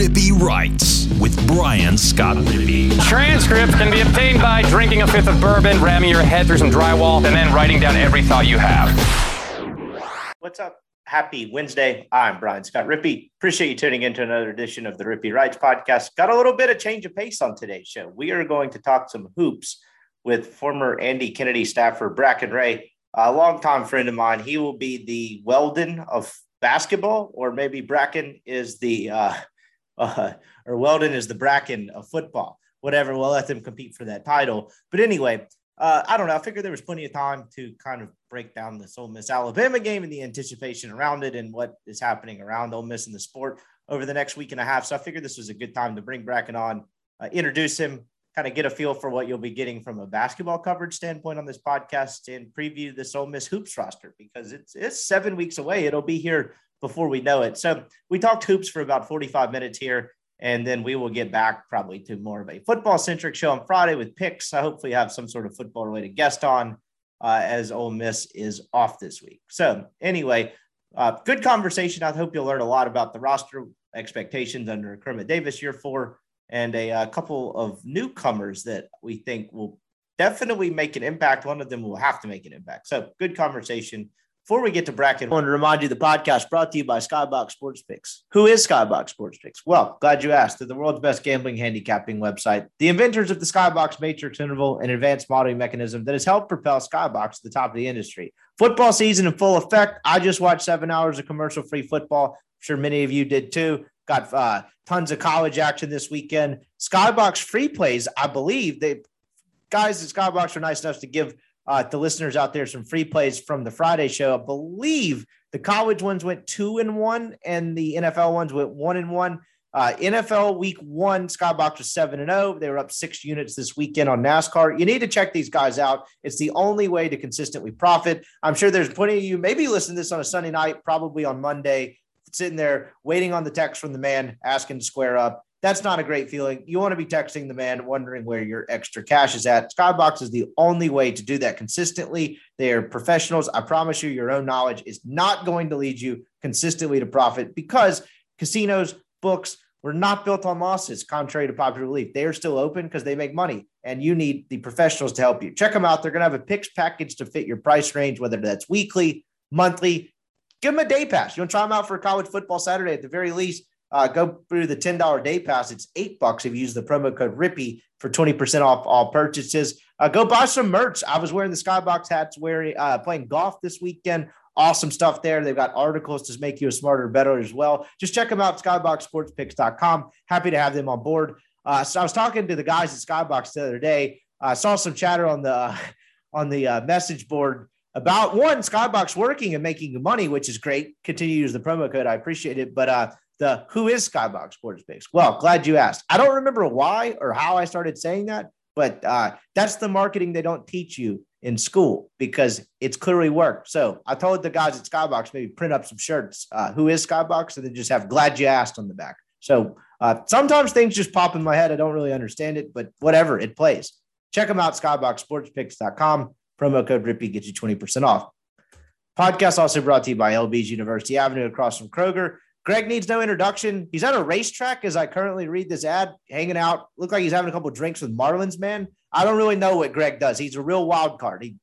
Rippy Writes with Brian Scott Rippy. Transcripts can be obtained by drinking a fifth of bourbon, ramming your head through some drywall, and then writing down every thought you have. What's up? Happy Wednesday. I'm Brian Scott Rippy. Appreciate you tuning into another edition of the Rippy Writes podcast. Got a little bit of change of pace on today's show. We are going to talk some hoops with former Andy Kennedy staffer Bracken Ray, a longtime friend of mine. He will be the Weldon of basketball, or maybe Bracken is the uh, uh, or Weldon is the Bracken of football. Whatever, we'll let them compete for that title. But anyway, uh, I don't know. I figured there was plenty of time to kind of break down the Ole Miss Alabama game and the anticipation around it and what is happening around Ole Miss in the sport over the next week and a half. So I figured this was a good time to bring Bracken on, uh, introduce him, kind of get a feel for what you'll be getting from a basketball coverage standpoint on this podcast and preview this Ole Miss hoops roster because it's it's seven weeks away. It'll be here before we know it. So we talked hoops for about 45 minutes here, and then we will get back probably to more of a football centric show on Friday with picks. I hopefully have some sort of football related guest on uh, as Ole Miss is off this week. So anyway, uh, good conversation. I hope you'll learn a lot about the roster expectations under Kermit Davis year four and a, a uh, couple of newcomers that we think will definitely make an impact. One of them will have to make an impact. So good conversation. Before we get to Bracken, I want to remind you the podcast brought to you by Skybox Sports Picks. Who is Skybox Sports Picks? Well, glad you asked. They're the world's best gambling handicapping website, the inventors of the Skybox Matrix interval and advanced modeling mechanism that has helped propel Skybox to the top of the industry. Football season in full effect. I just watched seven hours of commercial free football. I'm sure many of you did too. Got uh, tons of college action this weekend. Skybox free plays, I believe they guys at Skybox are nice enough to give uh, to listeners out there some free plays from the Friday show. I believe the college ones went two and one, and the NFL ones went one and one. Uh, NFL week one, Skybox was 7 and 0. They were up six units this weekend on NASCAR. You need to check these guys out. It's the only way to consistently profit. I'm sure there's plenty of you, maybe listen to this on a Sunday night, probably on Monday, sitting there waiting on the text from the man asking to square up. That's not a great feeling. You want to be texting the man, wondering where your extra cash is at. Skybox is the only way to do that consistently. They are professionals. I promise you, your own knowledge is not going to lead you consistently to profit because casinos, books, were not built on losses, contrary to popular belief. They are still open because they make money, and you need the professionals to help you. Check them out. They're going to have a picks package to fit your price range, whether that's weekly, monthly. Give them a day pass. You want to try them out for college football Saturday at the very least uh, go through the $10 day pass. It's eight bucks if you use the promo code RIPPY for 20% off all purchases. Uh, go buy some merch. I was wearing the Skybox hats, wearing uh, playing golf this weekend. Awesome stuff there. They've got articles to make you a smarter, better as well. Just check them out, skyboxsportspicks.com. Happy to have them on board. Uh, so I was talking to the guys at Skybox the other day. I saw some chatter on the on the uh, message board about one Skybox working and making money, which is great. Continue to use the promo code. I appreciate it. But uh, the who is Skybox Sports Picks? Well, glad you asked. I don't remember why or how I started saying that, but uh, that's the marketing they don't teach you in school because it's clearly worked. So I told the guys at Skybox maybe print up some shirts. Uh, who is Skybox? And then just have glad you asked on the back. So uh, sometimes things just pop in my head. I don't really understand it, but whatever, it plays. Check them out, skyboxsportspicks.com. Promo code RIPPY gets you 20% off. Podcast also brought to you by LB's University Avenue across from Kroger. Greg needs no introduction. He's at a racetrack as I currently read this ad, hanging out. Look like he's having a couple drinks with Marlins man. I don't really know what Greg does. He's a real wild card. He,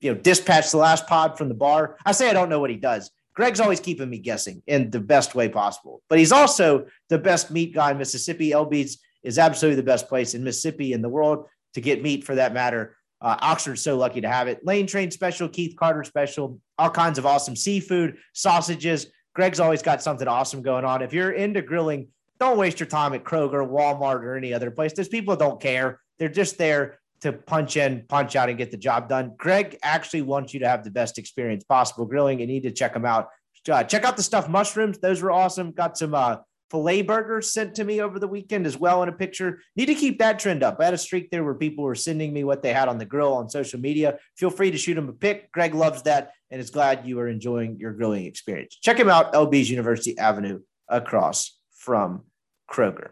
you know, dispatched the last pod from the bar. I say I don't know what he does. Greg's always keeping me guessing in the best way possible. But he's also the best meat guy in Mississippi. LB's is absolutely the best place in Mississippi in the world to get meat for that matter. Uh, Oxford's so lucky to have it. Lane Train special, Keith Carter special, all kinds of awesome seafood, sausages, Greg's always got something awesome going on. If you're into grilling, don't waste your time at Kroger, Walmart, or any other place. There's people don't care. They're just there to punch in, punch out, and get the job done. Greg actually wants you to have the best experience possible grilling. You need to check them out. Uh, check out the stuffed mushrooms; those were awesome. Got some uh, filet burgers sent to me over the weekend as well in a picture. Need to keep that trend up. I had a streak there where people were sending me what they had on the grill on social media. Feel free to shoot them a pic. Greg loves that and is glad you are enjoying your grilling experience. Check him out, LB's University Avenue across from Kroger.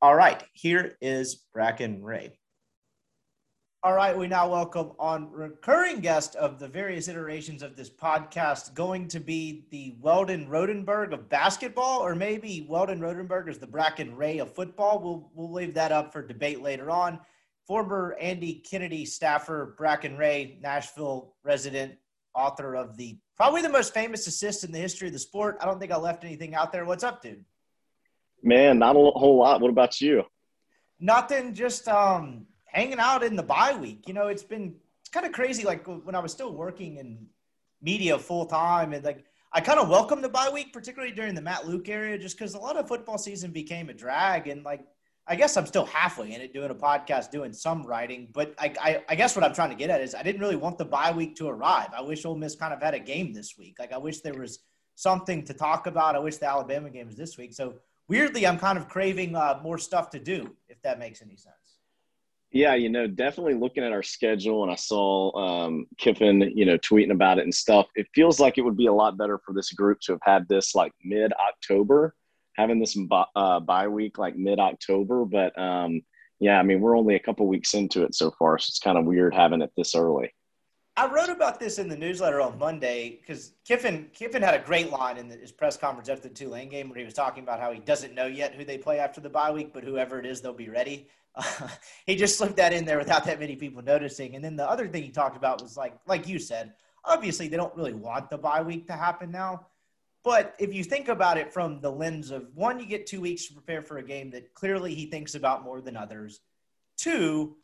All right, here is Bracken Ray. All right, we now welcome on recurring guest of the various iterations of this podcast, going to be the Weldon Rodenberg of basketball, or maybe Weldon Rodenberg is the Bracken Ray of football. We'll we'll leave that up for debate later on. Former Andy Kennedy staffer, Bracken Ray, Nashville resident, author of the probably the most famous assist in the history of the sport. I don't think I left anything out there. What's up, dude? Man, not a whole lot. What about you? Nothing. Just um hanging out in the bye week. You know, it's been it's kind of crazy. Like when I was still working in media full time, and like I kind of welcomed the bye week, particularly during the Matt Luke area, just because a lot of football season became a drag. And like, I guess I'm still halfway in it, doing a podcast, doing some writing. But I, I, I guess what I'm trying to get at is I didn't really want the bye week to arrive. I wish Ole Miss kind of had a game this week. Like I wish there was something to talk about. I wish the Alabama game was this week. So weirdly, I'm kind of craving uh, more stuff to do, if that makes any sense. Yeah, you know, definitely looking at our schedule, and I saw um, Kiffin, you know, tweeting about it and stuff. It feels like it would be a lot better for this group to have had this like mid October, having this uh, bye week like mid October. But um, yeah, I mean, we're only a couple weeks into it so far, so it's kind of weird having it this early. I wrote about this in the newsletter on Monday because Kiffin Kiffin had a great line in his press conference after the Tulane game where he was talking about how he doesn't know yet who they play after the bye week, but whoever it is, they'll be ready. Uh, he just slipped that in there without that many people noticing. And then the other thing he talked about was like, like you said, obviously they don't really want the bye week to happen now. But if you think about it from the lens of one, you get two weeks to prepare for a game that clearly he thinks about more than others. Two,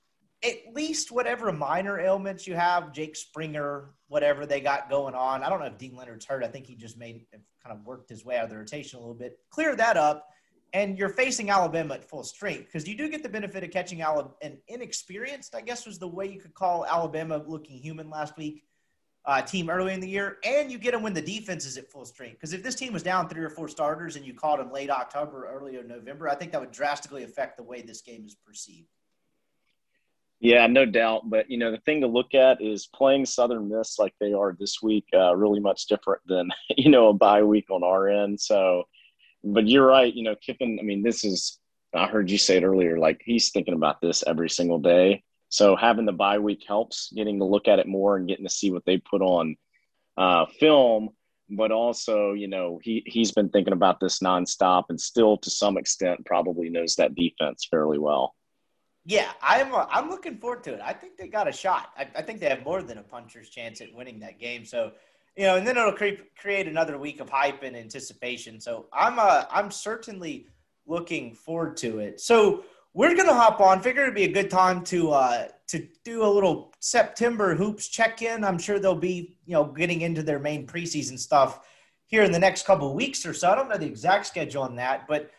at least whatever minor ailments you have, Jake Springer, whatever they got going on. I don't know if Dean Leonard's hurt. I think he just made kind of worked his way out of the rotation a little bit. Clear that up and you're facing Alabama at full strength because you do get the benefit of catching Alabama, an inexperienced, I guess was the way you could call Alabama looking human last week, uh, team early in the year, and you get them when the defense is at full strength. Because if this team was down three or four starters and you caught them late October, early November, I think that would drastically affect the way this game is perceived. Yeah, no doubt. But you know, the thing to look at is playing Southern Miss like they are this week, uh, really much different than you know a bye week on our end. So but you're right. You know, Kiffin. I mean, this is. I heard you say it earlier. Like he's thinking about this every single day. So having the bye week helps, getting to look at it more and getting to see what they put on uh, film. But also, you know, he he's been thinking about this nonstop, and still to some extent probably knows that defense fairly well. Yeah, I'm uh, I'm looking forward to it. I think they got a shot. I, I think they have more than a puncher's chance at winning that game. So you know, and then it'll create create another week of hype and anticipation. So I'm uh I'm certainly looking forward to it. So we're gonna hop on. Figure it'd be a good time to uh to do a little September hoops check in. I'm sure they'll be you know getting into their main preseason stuff here in the next couple weeks or so. I don't know the exact schedule on that, but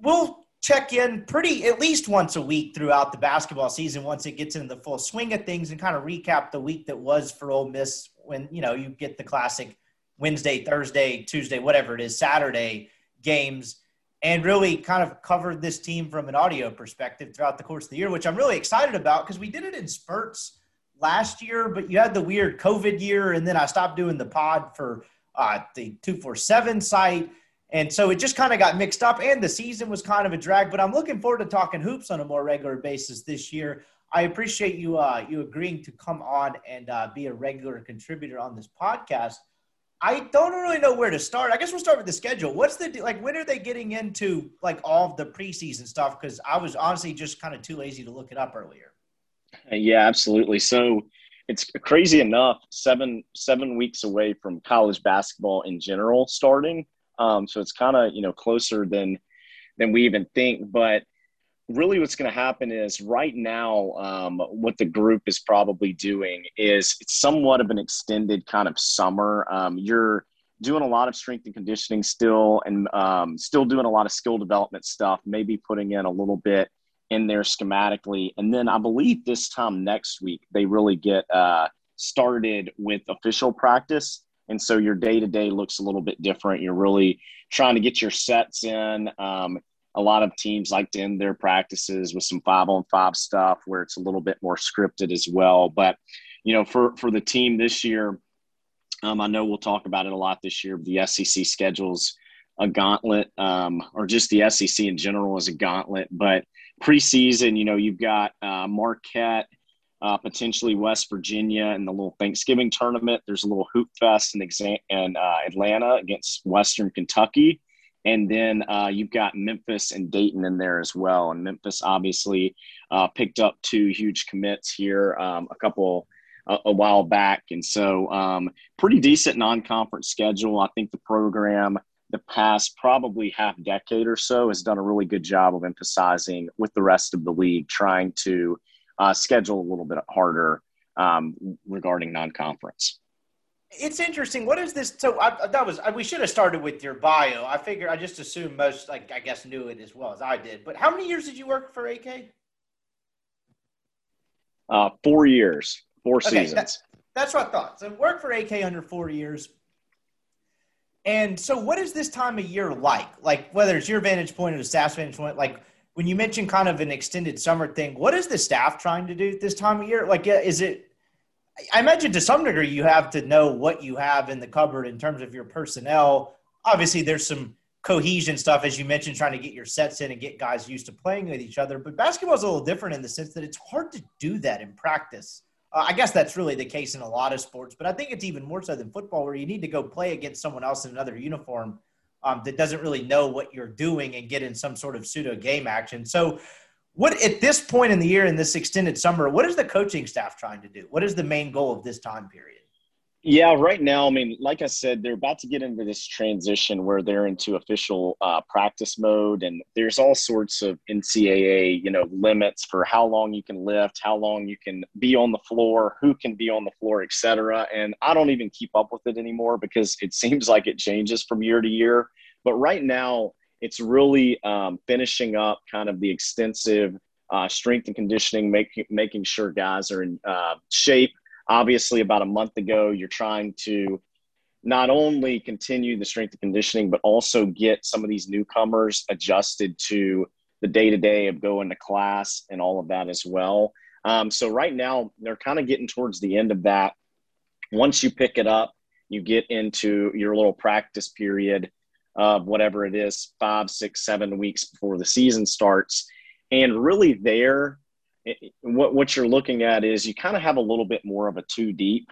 we'll check in pretty at least once a week throughout the basketball season once it gets into the full swing of things and kind of recap the week that was for Ole Miss when you know you get the classic Wednesday, Thursday, Tuesday, whatever it is, Saturday games, and really kind of covered this team from an audio perspective throughout the course of the year, which I'm really excited about because we did it in spurts last year, but you had the weird COVID year, and then I stopped doing the pod for uh, the two four seven site. And so it just kind of got mixed up, and the season was kind of a drag. But I'm looking forward to talking hoops on a more regular basis this year. I appreciate you uh, you agreeing to come on and uh, be a regular contributor on this podcast. I don't really know where to start. I guess we'll start with the schedule. What's the like? When are they getting into like all of the preseason stuff? Because I was honestly just kind of too lazy to look it up earlier. Yeah, absolutely. So it's crazy enough. Seven seven weeks away from college basketball in general starting. Um, so it's kind of you know closer than than we even think. But really what's going to happen is right now um, what the group is probably doing is it's somewhat of an extended kind of summer um, you're doing a lot of strength and conditioning still and um, still doing a lot of skill development stuff maybe putting in a little bit in there schematically and then i believe this time next week they really get uh, started with official practice and so your day to day looks a little bit different you're really trying to get your sets in um, a lot of teams like to end their practices with some five on five stuff where it's a little bit more scripted as well. But, you know, for, for the team this year, um, I know we'll talk about it a lot this year. The SEC schedules a gauntlet, um, or just the SEC in general is a gauntlet. But preseason, you know, you've got uh, Marquette uh, potentially West Virginia in the little Thanksgiving tournament. There's a little hoop fest in, exa- in uh, Atlanta against Western Kentucky. And then uh, you've got Memphis and Dayton in there as well. And Memphis obviously uh, picked up two huge commits here um, a couple a, a, while back, and so um, pretty decent non-conference schedule. I think the program the past probably half decade or so has done a really good job of emphasizing with the rest of the league, trying to uh, schedule a little bit harder um, regarding non-conference it's interesting. What is this? So I, that was I, we should have started with your bio. I figure I just assumed most, like I guess, knew it as well as I did. But how many years did you work for AK? Uh, four years, four okay, seasons. That's, that's what I thought. So work for AK under four years. And so, what is this time of year like? Like, whether it's your vantage point or the staff's vantage point, like when you mentioned kind of an extended summer thing, what is the staff trying to do at this time of year? Like, is it I imagine to some degree you have to know what you have in the cupboard in terms of your personnel. Obviously, there's some cohesion stuff, as you mentioned, trying to get your sets in and get guys used to playing with each other. But basketball is a little different in the sense that it's hard to do that in practice. Uh, I guess that's really the case in a lot of sports, but I think it's even more so than football, where you need to go play against someone else in another uniform um, that doesn't really know what you're doing and get in some sort of pseudo game action. So, what at this point in the year in this extended summer what is the coaching staff trying to do what is the main goal of this time period yeah right now i mean like i said they're about to get into this transition where they're into official uh, practice mode and there's all sorts of ncaa you know limits for how long you can lift how long you can be on the floor who can be on the floor etc and i don't even keep up with it anymore because it seems like it changes from year to year but right now it's really um, finishing up kind of the extensive uh, strength and conditioning, making making sure guys are in uh, shape. Obviously, about a month ago, you're trying to not only continue the strength and conditioning, but also get some of these newcomers adjusted to the day to day of going to class and all of that as well. Um, so right now, they're kind of getting towards the end of that. Once you pick it up, you get into your little practice period of whatever it is, five, six, seven weeks before the season starts. And really, there, it, what, what you're looking at is you kind of have a little bit more of a two deep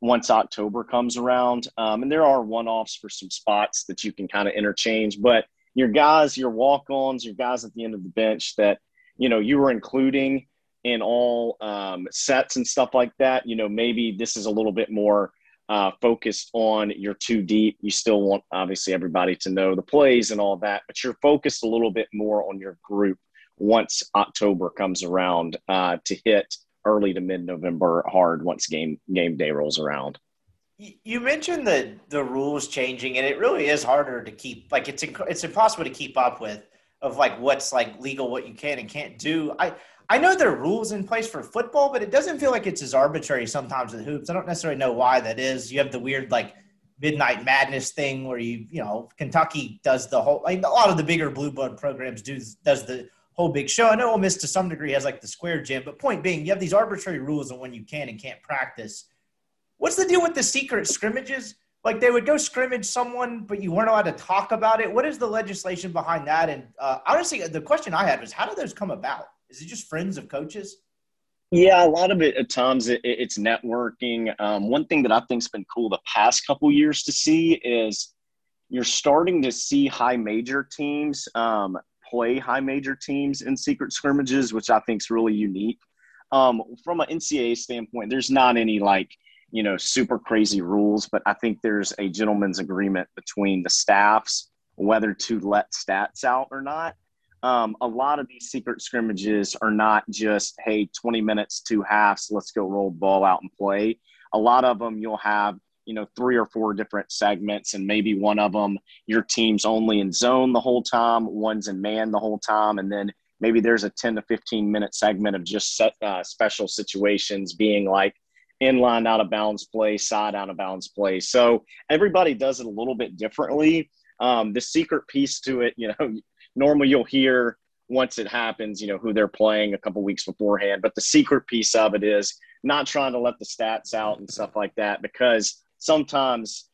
once October comes around. Um, and there are one offs for some spots that you can kind of interchange, but your guys, your walk ons, your guys at the end of the bench that, you know, you were including in all um, sets and stuff like that, you know, maybe this is a little bit more uh, focused on your two deep. You still want obviously everybody to know the plays and all that, but you're focused a little bit more on your group once October comes around uh, to hit early to mid November hard once game game day rolls around. You mentioned the the rules changing, and it really is harder to keep. Like it's it's impossible to keep up with of like what's like legal, what you can and can't do. I I know there are rules in place for football, but it doesn't feel like it's as arbitrary sometimes with hoops. I don't necessarily know why that is. You have the weird like midnight madness thing where you you know Kentucky does the whole like a lot of the bigger blue blood programs do does the whole big show. I know Ole Miss to some degree has like the square gym, but point being, you have these arbitrary rules on when you can and can't practice. What's the deal with the secret scrimmages? Like they would go scrimmage someone, but you weren't allowed to talk about it. What is the legislation behind that? And uh, honestly, the question I had was, how do those come about? Is it just friends of coaches? Yeah, a lot of it at times it, it's networking. Um, one thing that I think's been cool the past couple years to see is you're starting to see high major teams um, play high major teams in secret scrimmages, which I think is really unique. Um, from an NCAA standpoint, there's not any like you know super crazy rules, but I think there's a gentleman's agreement between the staffs whether to let stats out or not um, a lot of these secret scrimmages are not just hey 20 minutes two halves let's go roll ball out and play a lot of them you'll have you know three or four different segments and maybe one of them your team's only in zone the whole time one's in man the whole time and then maybe there's a 10 to 15 minute segment of just set, uh, special situations being like inline out of bounds play side out of bounds play so everybody does it a little bit differently um, the secret piece to it you know normally you'll hear once it happens, you know, who they're playing a couple weeks beforehand. But the secret piece of it is not trying to let the stats out and stuff like that because sometimes,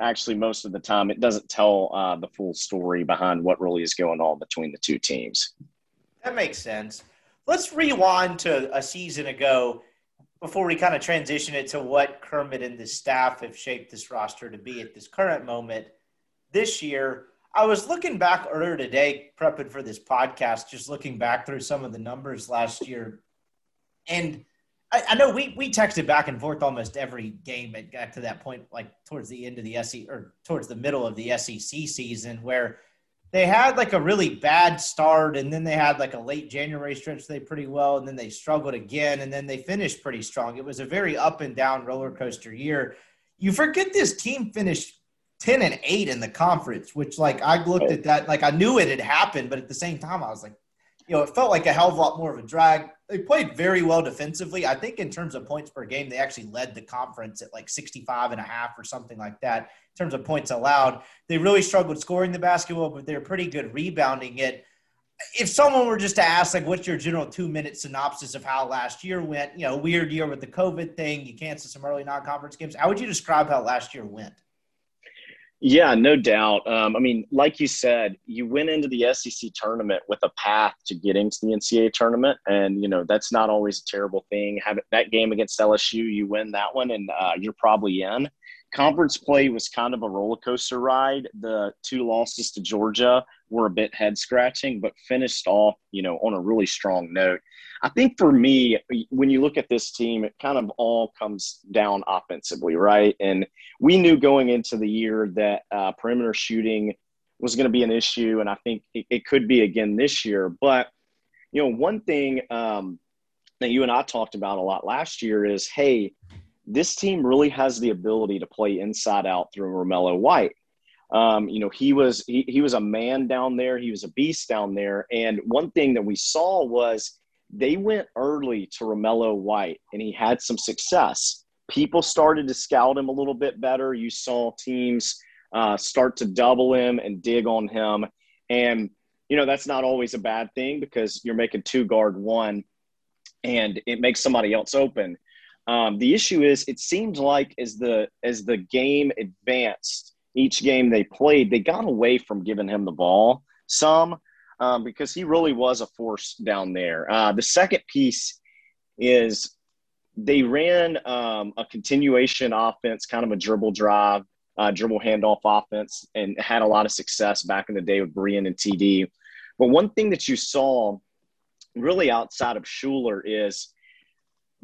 actually, most of the time, it doesn't tell uh, the full story behind what really is going on between the two teams. That makes sense. Let's rewind to a season ago. before we kind of transition it to what Kermit and the staff have shaped this roster to be at this current moment this year, I was looking back earlier today, prepping for this podcast, just looking back through some of the numbers last year. And I, I know we, we texted back and forth almost every game. It got to that point, like towards the end of the SEC or towards the middle of the SEC season, where they had like a really bad start and then they had like a late January stretch they pretty well and then they struggled again and then they finished pretty strong. It was a very up and down roller coaster year. You forget this team finished 10 and 8 in the conference, which like I looked at that, like I knew it had happened, but at the same time, I was like, you know, it felt like a hell of a lot more of a drag. They played very well defensively. I think in terms of points per game, they actually led the conference at like 65 and a half or something like that in terms of points allowed. They really struggled scoring the basketball, but they're pretty good rebounding it. If someone were just to ask, like, what's your general two minute synopsis of how last year went? You know, weird year with the COVID thing, you canceled some early non conference games. How would you describe how last year went? Yeah, no doubt. Um, I mean, like you said, you went into the SEC tournament with a path to getting to the NCAA tournament, and you know that's not always a terrible thing. Have that game against LSU, you win that one, and uh, you're probably in. Conference play was kind of a roller coaster ride. The two losses to Georgia were a bit head scratching, but finished off, you know, on a really strong note. I think for me, when you look at this team, it kind of all comes down offensively, right? And we knew going into the year that uh, perimeter shooting was going to be an issue, and I think it, it, could be again this year. But you know, one thing um, that you and I talked about a lot last year is, hey, this team really has the ability to play inside out through Romello White. Um, you know, he was he, he was a man down there. He was a beast down there. And one thing that we saw was they went early to Romello White and he had some success. People started to scout him a little bit better. You saw teams uh, start to double him and dig on him. And, you know, that's not always a bad thing because you're making two guard one and it makes somebody else open. Um, the issue is it seemed like as the as the game advanced, each game they played, they got away from giving him the ball some um, because he really was a force down there. Uh, the second piece is they ran um, a continuation offense, kind of a dribble drive, uh, dribble handoff offense, and had a lot of success back in the day with Brian and TD. But one thing that you saw really outside of Shuler is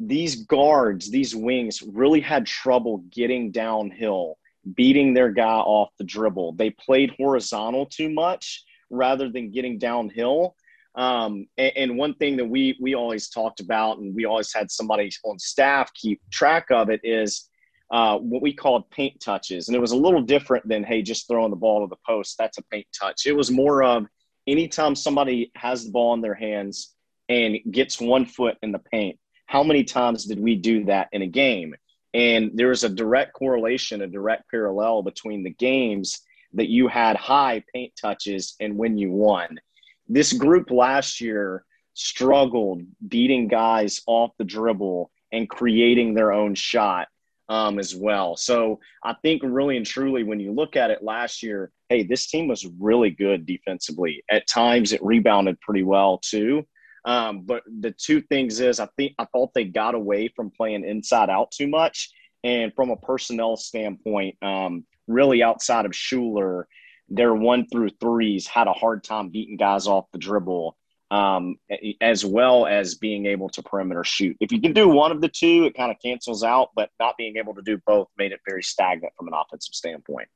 these guards, these wings really had trouble getting downhill, beating their guy off the dribble. They played horizontal too much rather than getting downhill. Um, and, and, one thing that we we always talked about, and we always had somebody on staff keep track of it, is uh, what we called paint touches. And it was a little different than hey, just throwing the ball to the post. That's a paint touch. It was more of anytime somebody has the ball in their hands and gets one foot in the paint. How many times did we do that in a game? And there is a direct correlation, a direct parallel between the games that you had high paint touches and when you won. This group last year struggled beating guys off the dribble and creating their own shot um, as well. So I think really and truly, when you look at it last year, hey, this team was really good defensively. At times, it rebounded pretty well too. Um, but the two things is, I think I thought they got away from playing inside out too much, and from a personnel standpoint, um, really outside of Shuler, their one through threes had a hard time beating guys off the dribble, um, as well as being able to perimeter shoot. If you can do one of the two, it kind of cancels out, but not being able to do both made it very stagnant from an offensive standpoint.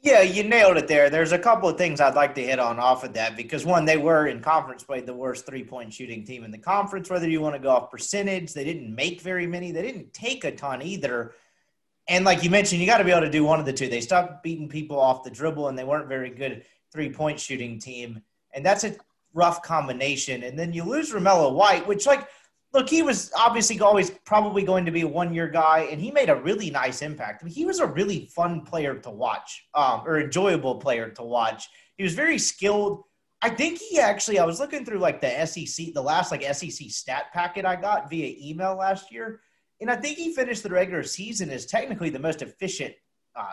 Yeah, you nailed it there. There's a couple of things I'd like to hit on off of that because one, they were in conference play the worst three point shooting team in the conference. Whether you want to go off percentage, they didn't make very many. They didn't take a ton either. And like you mentioned, you got to be able to do one of the two. They stopped beating people off the dribble, and they weren't very good three point shooting team. And that's a rough combination. And then you lose Romello White, which like look, he was obviously always probably going to be a one year guy, and he made a really nice impact. I mean, he was a really fun player to watch, um, or enjoyable player to watch. He was very skilled. I think he actually, I was looking through like the SEC, the last like SEC stat packet I got via email last year and I think he finished the regular season as technically the most efficient, uh,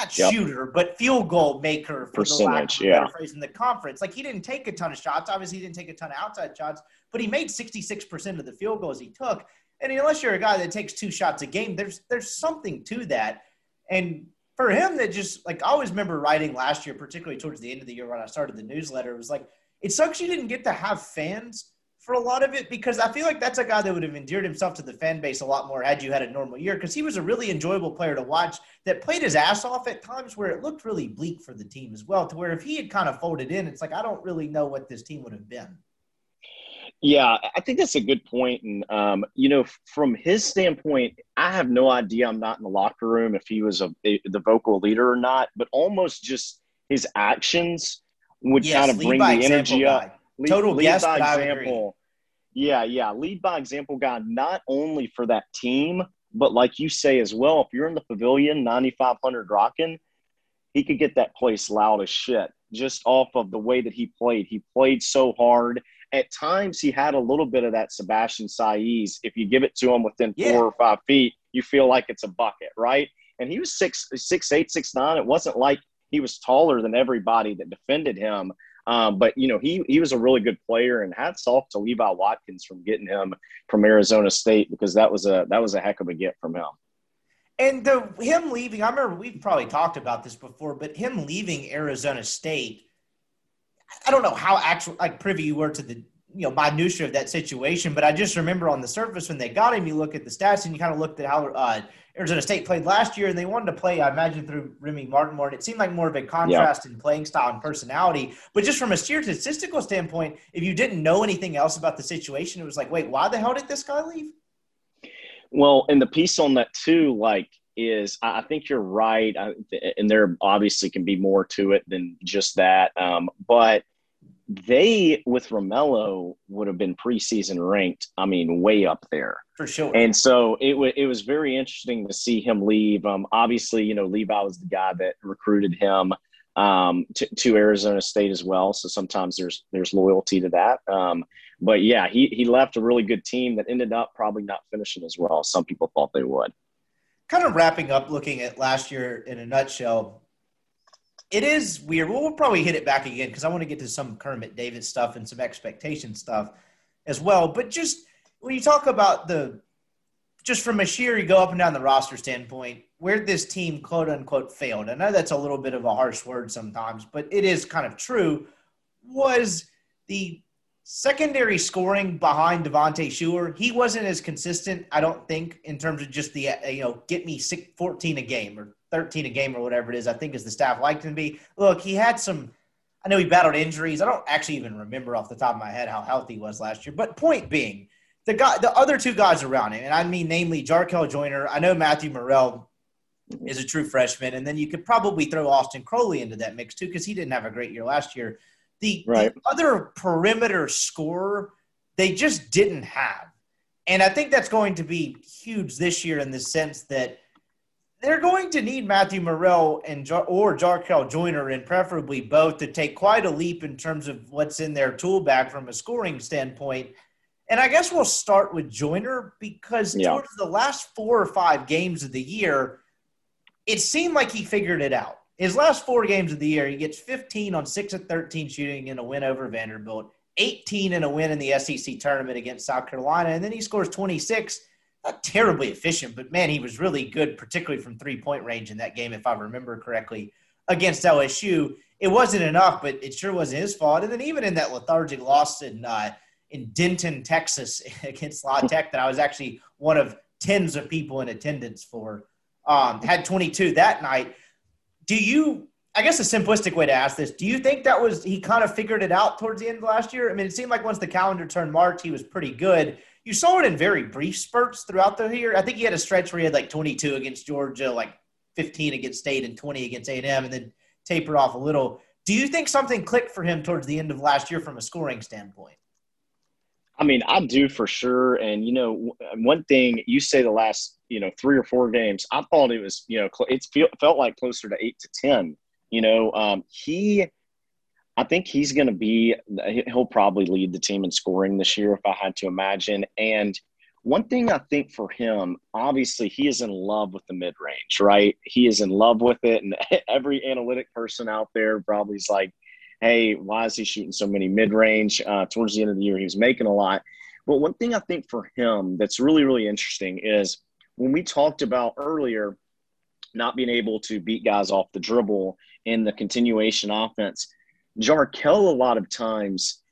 not yep. shooter, but field goal maker for Percentage, the lack of yeah. phrase in the conference. Like he didn't take a ton of shots. Obviously, he didn't take a ton of outside shots, but he made 66% of the field goals he took. And unless you're a guy that takes two shots a game, there's there's something to that. And for him, that just like I always remember writing last year, particularly towards the end of the year when I started the newsletter, it was like it sucks you didn't get to have fans for a lot of it because I feel like that's a guy that would have endeared himself to the fan base a lot more had you had a normal year because he was a really enjoyable player to watch that played his ass off at times where it looked really bleak for the team as well. To where if he had kind of folded in, it's like I don't really know what this team would have been. Yeah, I think that's a good point. And, um, you know, from his standpoint, I have no idea. I'm not in the locker room if he was a, a the vocal leader or not, but almost just his actions would yes, kind of bring the energy up. Lead, Total lead by example. Yeah, yeah. Lead by example guy, not only for that team, but like you say as well, if you're in the pavilion, 9,500 rocking, he could get that place loud as shit just off of the way that he played. He played so hard at times he had a little bit of that Sebastian Saiz. If you give it to him within yeah. four or five feet, you feel like it's a bucket, right? And he was six, six, eight, six, nine. It wasn't like he was taller than everybody that defended him. Um, but you know, he he was a really good player, and hats off to Levi Watkins from getting him from Arizona State because that was a that was a heck of a get from him. And the him leaving, I remember we've probably talked about this before, but him leaving Arizona State I don't know how actual like privy you were to the you know minutia of that situation, but I just remember on the surface when they got him, you look at the stats and you kind of looked at how uh, Arizona State played last year, and they wanted to play, I imagine, through Remy Martin more, and it seemed like more of a contrast yeah. in playing style and personality. But just from a statistical standpoint, if you didn't know anything else about the situation, it was like, wait, why the hell did this guy leave? Well, and the piece on that too, like is I think you're right, and there obviously can be more to it than just that. Um, but they with Romello would have been preseason ranked. I mean, way up there for sure. And so it was it was very interesting to see him leave. Um, obviously, you know, Levi was the guy that recruited him um, to, to Arizona State as well. So sometimes there's there's loyalty to that. Um, but yeah, he he left a really good team that ended up probably not finishing as well some people thought they would kind of wrapping up looking at last year in a nutshell, it is weird. We'll, probably hit it back again because I want to get to some Kermit Davis stuff and some expectation stuff as well. But just when you talk about the just from a sheer you go up and down the roster standpoint, where this team quote unquote failed. I know that's a little bit of a harsh word sometimes, but it is kind of true. Was the secondary scoring behind Devontae Shuler, he wasn't as consistent, I don't think, in terms of just the, you know, get me 14 a game or 13 a game or whatever it is, I think, is the staff liked him to be. Look, he had some, I know he battled injuries. I don't actually even remember off the top of my head how healthy he was last year. But point being, the guy, the other two guys around him, and I mean namely Jarkel Joiner. I know Matthew Murrell is a true freshman, and then you could probably throw Austin Crowley into that mix too because he didn't have a great year last year. The, right. the other perimeter scorer they just didn't have. And I think that's going to be huge this year in the sense that they're going to need Matthew Murrell and or Jarkel Joiner, and preferably both, to take quite a leap in terms of what's in their tool bag from a scoring standpoint. And I guess we'll start with Joiner because yeah. towards the last four or five games of the year, it seemed like he figured it out. His last four games of the year, he gets 15 on 6 of 13 shooting in a win over Vanderbilt, 18 in a win in the SEC tournament against South Carolina, and then he scores 26. Not terribly efficient, but man, he was really good, particularly from three point range in that game, if I remember correctly, against LSU. It wasn't enough, but it sure wasn't his fault. And then even in that lethargic loss in uh, in Denton, Texas, against La Tech, that I was actually one of tens of people in attendance for, um, had 22 that night do you I guess a simplistic way to ask this, do you think that was he kind of figured it out towards the end of last year? I mean, it seemed like once the calendar turned March, he was pretty good. You saw it in very brief spurts throughout the year. I think he had a stretch where he had like 22 against Georgia, like 15 against State, and 20 against A&M, and then tapered off a little. Do you think something clicked for him towards the end of last year from a scoring standpoint? I mean, I do for sure. And you know, one thing you say the last you know three or four games, I thought it was you know it felt like closer to eight to ten. You know, um, he, I think he's going to be. He'll probably lead the team in scoring this year if I had to imagine. And one thing I think for him, obviously, he is in love with the mid range, right? He is in love with it, and every analytic person out there probably is like hey, why is he shooting so many mid range? Uh, towards the end of the year, he was making a lot. But one thing I think for him that's really, really interesting is when we talked about earlier not being able to beat guys off the dribble in the continuation offense, Jarkel a lot of times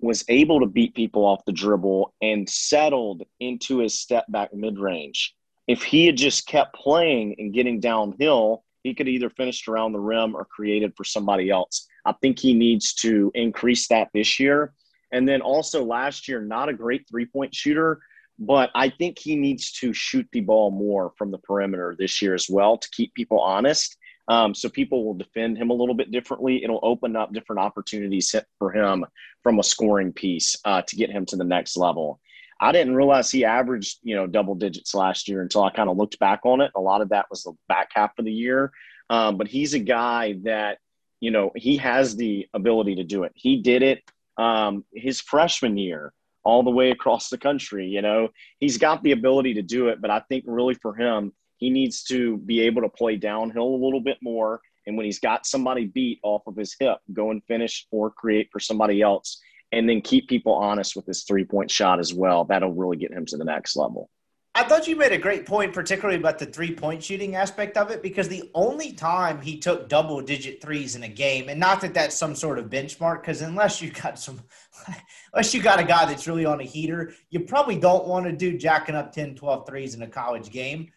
was able to beat people off the dribble and settled into his step back mid range. If he had just kept playing and getting downhill, he could either finished around the rim or created for somebody else. I think he needs to increase that this year. And then also last year, not a great three point shooter, but I think he needs to shoot the ball more from the perimeter this year as well to keep people honest. Um, so people will defend him a little bit differently. It'll open up different opportunities for him from a scoring piece uh, to get him to the next level. I didn't realize he averaged, you know, double digits last year until I kind of looked back on it. A lot of that was the back half of the year. Um, but he's a guy that, you know, he has the ability to do it. He did it um, his freshman year all the way across the country. You know, he's got the ability to do it, but I think really for him, he needs to be able to play downhill a little bit more. And when he's got somebody beat off of his hip, go and finish or create for somebody else and then keep people honest with his three point shot as well. That'll really get him to the next level. I thought you made a great point, particularly about the three point shooting aspect of it, because the only time he took double digit threes in a game, and not that that's some sort of benchmark, because unless you got some, unless you got a guy that's really on a heater, you probably don't want to do jacking up 10, 12 threes in a college game.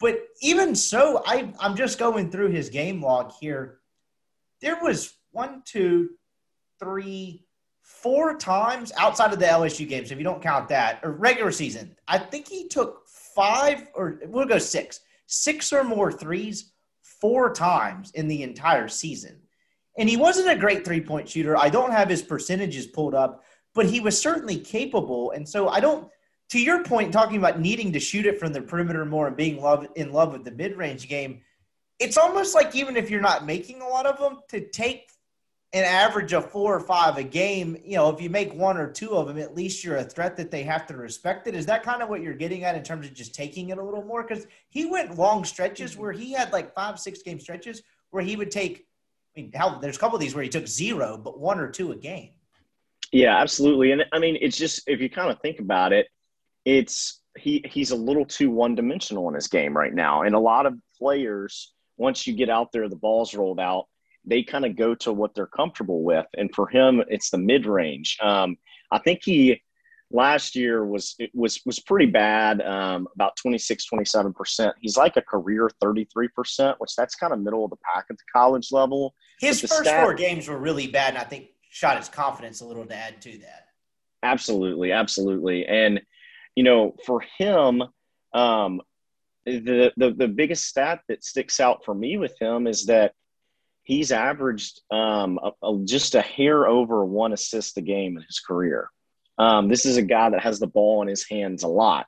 But even so, I, I'm just going through his game log here. There was one, two, three, four times outside of the LSU games, if you don't count that, or regular season, I think he took five or we'll go six, six or more threes four times in the entire season. And he wasn't a great three point shooter. I don't have his percentages pulled up, but he was certainly capable. And so I don't, to your point, talking about needing to shoot it from the perimeter more and being love, in love with the mid range game, it's almost like even if you're not making a lot of them, to take an average of four or five a game, you know, if you make one or two of them, at least you're a threat that they have to respect it. Is that kind of what you're getting at in terms of just taking it a little more? Because he went long stretches mm-hmm. where he had like five, six game stretches where he would take. I mean, there's a couple of these where he took zero, but one or two a game. Yeah, absolutely. And I mean, it's just if you kind of think about it, it's he he's a little too one dimensional in his game right now, and a lot of players once you get out there, the ball's rolled out they kind of go to what they're comfortable with. And for him, it's the mid range. Um, I think he last year was was was pretty bad, um, about 26, 27 percent. He's like a career thirty three percent, which that's kind of middle of the pack at the college level. His first stat, four games were really bad, and I think shot his confidence a little to add to that. Absolutely, absolutely, and you know, for him. Um, the, the the biggest stat that sticks out for me with him is that he's averaged um, a, a, just a hair over one assist a game in his career. Um, this is a guy that has the ball in his hands a lot.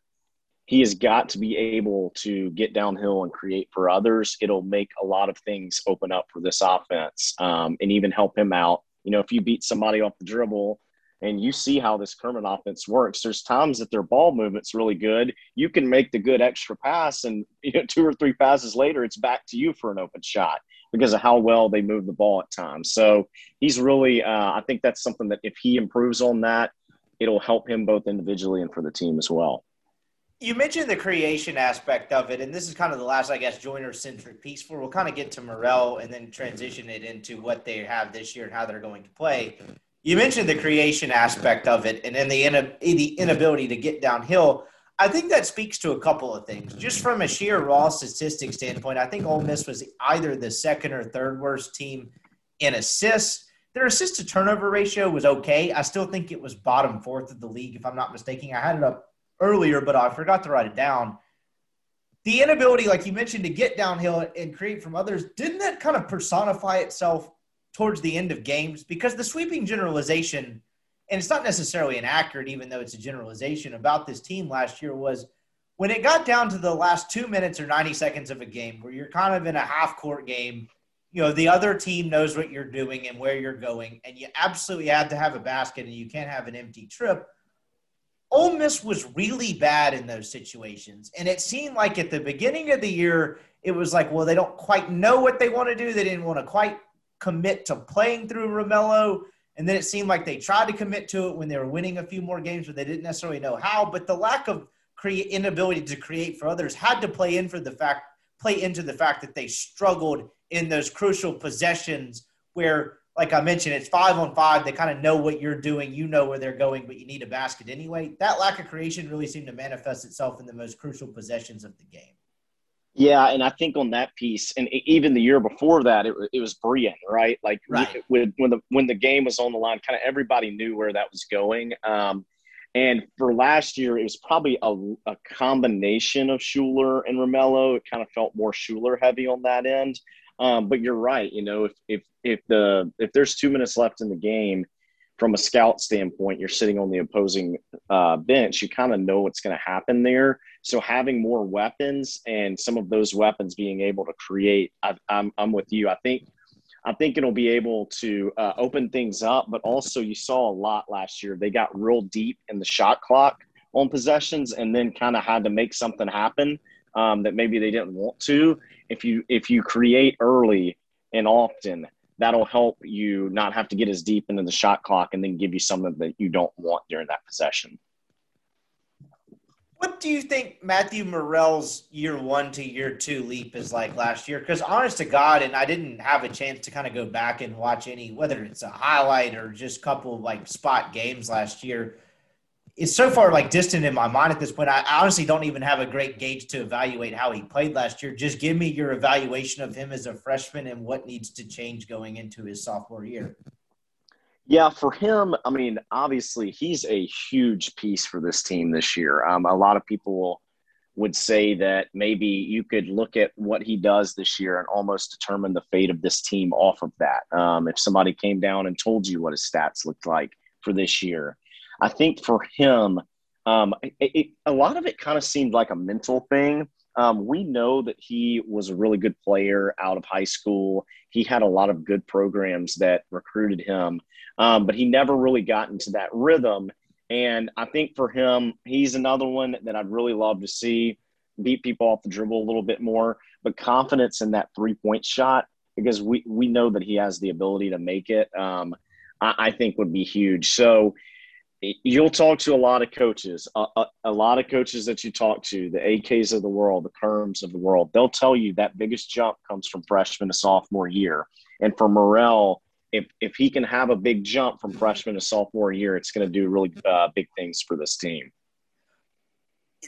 He has got to be able to get downhill and create for others. It'll make a lot of things open up for this offense um, and even help him out. You know, if you beat somebody off the dribble and you see how this Kermit offense works, there's times that their ball movement's really good. You can make the good extra pass, and you know, two or three passes later, it's back to you for an open shot because of how well they move the ball at times. So he's really, uh, I think that's something that if he improves on that, it'll help him both individually and for the team as well. You mentioned the creation aspect of it, and this is kind of the last, I guess, joiner centric piece for. We'll kind of get to Murrell and then transition it into what they have this year and how they're going to play. You mentioned the creation aspect of it, and then the, the inability to get downhill. I think that speaks to a couple of things. Just from a sheer raw statistic standpoint, I think Ole Miss was either the second or third worst team in assists. Their assist to turnover ratio was okay. I still think it was bottom fourth of the league, if I'm not mistaken. I had it up earlier, but I forgot to write it down. The inability, like you mentioned, to get downhill and create from others, didn't that kind of personify itself towards the end of games? Because the sweeping generalization – and it's not necessarily inaccurate, even though it's a generalization about this team last year, was when it got down to the last two minutes or 90 seconds of a game where you're kind of in a half court game, you know, the other team knows what you're doing and where you're going, and you absolutely had to have a basket and you can't have an empty trip. Ole Miss was really bad in those situations. And it seemed like at the beginning of the year, it was like, well, they don't quite know what they want to do. They didn't want to quite commit to playing through Romello And then it seemed like they tried to commit to it when they were winning a few more games, but they didn't necessarily know how. But the lack of create inability to create for others had to play in for the fact play into the fact that they struggled in those crucial possessions where like I mentioned, it's five on five. They kind of know what you're doing. You know where they're going, but you need a basket anyway. That lack of creation really seemed to manifest itself in the most crucial possessions of the game. Yeah, and I think on that piece, and even the year before that, it, it was Brian, right? Like right. when when the when the game was on the line, kind of everybody knew where that was going. Um, and for last year, it was probably a, a combination of Shuler and Romello. It kind of felt more Shuler heavy on that end. Um, but you're right. You know, if if if the if there's two minutes left in the game, from a scout standpoint, you're sitting on the opposing uh, bench. You kind of know what's going to happen there. So having more weapons and some of those weapons being able to create, I, I'm I'm with you. I think I think it'll be able to uh, open things up. But also, you saw a lot last year. They got real deep in the shot clock on possessions, and then kind of had to make something happen um, that maybe they didn't want to if you if you create early and often that'll help you not have to get as deep into the shot clock and then give you something that you don't want during that possession. What do you think Matthew Murrell's year one to year two leap is like last year? Because honest to God, and I didn't have a chance to kind of go back and watch any, whether it's a highlight or just a couple of like spot games last year it's so far like distant in my mind at this point. I honestly don't even have a great gauge to evaluate how he played last year. Just give me your evaluation of him as a freshman and what needs to change going into his sophomore year. Yeah, for him, I mean, obviously he's a huge piece for this team this year. Um, a lot of people would say that maybe you could look at what he does this year and almost determine the fate of this team off of that. Um, if somebody came down and told you what his stats looked like for this year, I think for him, um, it, it, a lot of it kind of seemed like a mental thing. Um, we know that he was a really good player out of high school. He had a lot of good programs that recruited him, um, but he never really got into that rhythm. And I think for him, he's another one that I'd really love to see beat people off the dribble a little bit more, but confidence in that three point shot because we, we know that he has the ability to make it. Um, I, I think would be huge. So you'll talk to a lot of coaches, a, a, a, lot of coaches that you talk to, the AKs of the world, the Kerms of the world, they'll tell you that biggest jump comes from freshman to sophomore year. And for Murrell, if, if he can have a big jump from freshman to sophomore year, it's going to do really uh, big things for this team.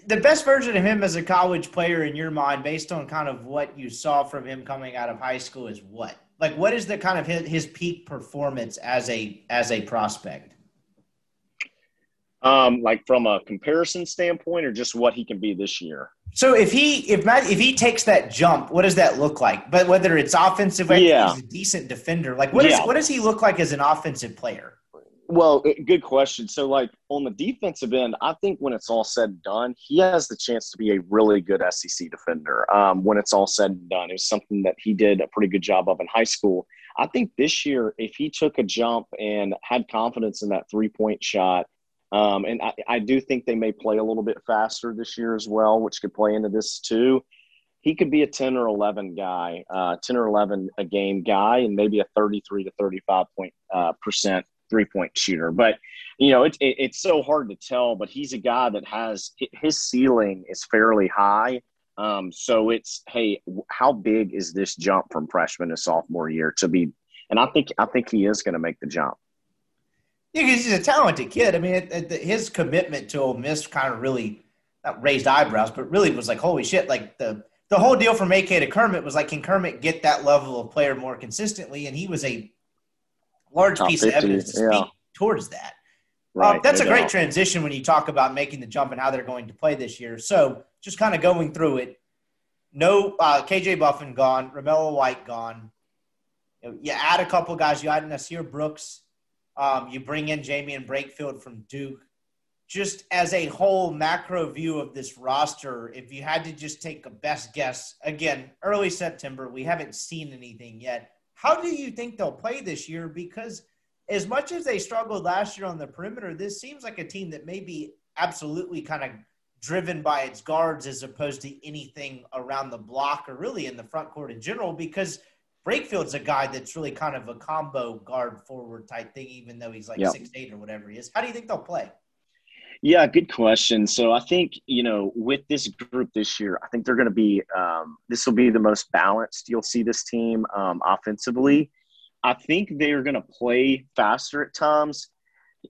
The best version of him as a college player in your mind, based on kind of what you saw from him coming out of high school, is what? Like, what is the kind of his, his peak performance as a as a prospect? Um, like from a comparison standpoint, or just what he can be this year. So if he if Matt if he takes that jump, what does that look like? But whether it's offensive, yeah. he's a decent defender. Like what, yeah. is, what does he look like as an offensive player? Well, good question. So, like on the defensive end, I think when it's all said and done, he has the chance to be a really good SEC defender. Um, when it's all said and done, it was something that he did a pretty good job of in high school. I think this year, if he took a jump and had confidence in that three point shot um, and I, I do think they may play a little bit faster this year as well, which could play into this too. He could be a 10 or 11 guy, uh, 10 or 11 a game guy, and maybe a 33 to 35 point uh, percent three point shooter. But you know, it, it, it's so hard to tell. But he's a guy that has his ceiling is fairly high. Um, so it's hey, how big is this jump from freshman to sophomore year to be? And I think I think he is going to make the jump. Yeah, because he's a talented kid. I mean, it, it, his commitment to Ole Miss kind of really not raised eyebrows, but really was like, holy shit! Like the the whole deal from AK to Kermit was like, can Kermit get that level of player more consistently? And he was a large Top piece 50, of evidence to yeah. speak towards that. Right, uh, that's a great transition when you talk about making the jump and how they're going to play this year. So just kind of going through it. No, uh, KJ Buffen gone, Romello White gone. You, know, you add a couple guys. You add Nysier Brooks um, you bring in Jaemyn Brakefield from Duke. Just as a whole macro view of this roster, if you had to just take a best guess, again, early September, we haven't seen anything yet. How do you think they'll play this year? Because as much as they struggled last year on the perimeter, this seems like a team that may be absolutely kind of driven by its guards as opposed to anything around the block or really in the front court in general because – Brakefield's a guy that's really kind of a combo guard forward type thing, even though he's like Yep. six eight or whatever he is. How do you think they'll play? Yeah, good question. So I think you know with this group this year, I think they're going to be. Um, this will be the most balanced you'll see this team um, offensively. I think they are going to play faster at times.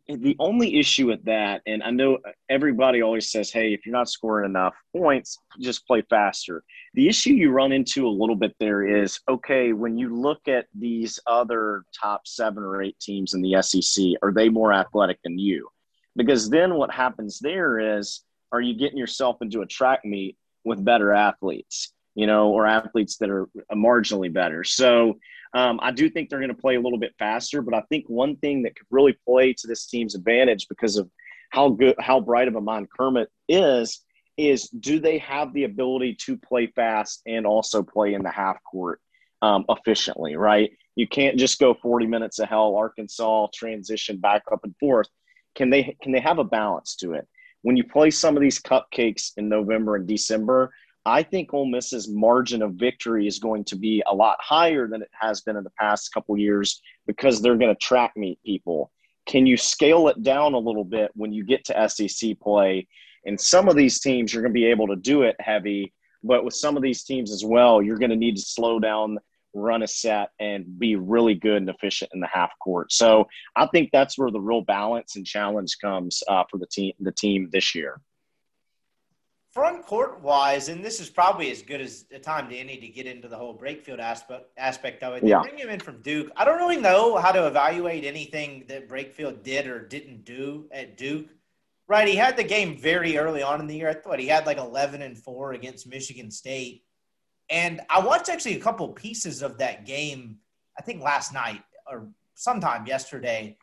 The only issue with that, and I know everybody always says, "Hey, if you're not scoring enough points, just play faster." The issue you run into a little bit there is okay when you look at these other top seven or eight teams in the SEC, are they more athletic than you? because then what happens there is are you getting yourself into a track meet with better athletes you know or athletes that are marginally better. So um, i do think they're going to play a little bit faster but i think one thing that could really play to this team's advantage because of how good how bright of a mind kermit is is do they have the ability to play fast and also play in the half court um, efficiently right? You can't just go 40 minutes of hell arkansas transition back up and forth. Can they can they have a balance to it? When you play some of these cupcakes in November and December, I think Ole Miss's margin of victory is going to be a lot higher than it has been in the past couple years because they're going to track meet people. Can you scale it down a little bit when you get to SEC play? And some of these teams, you're going to be able to do it heavy, but with some of these teams as well, you're going to need to slow down run a set and be really good and efficient in the half court. So I think that's where the real balance and challenge comes uh, for the team the team this year. Front court wise, and this is probably as good as a time Danny, to get into the whole Brakefield aspect aspect of it. They Yeah. bring him in from Duke. I don't really know how to evaluate anything that Brakefield did or didn't do at Duke. Right, he had the game very early on in the year. I thought he had like eleven and four against Michigan State. And I watched actually a couple pieces of that game, I think last night or sometime yesterday.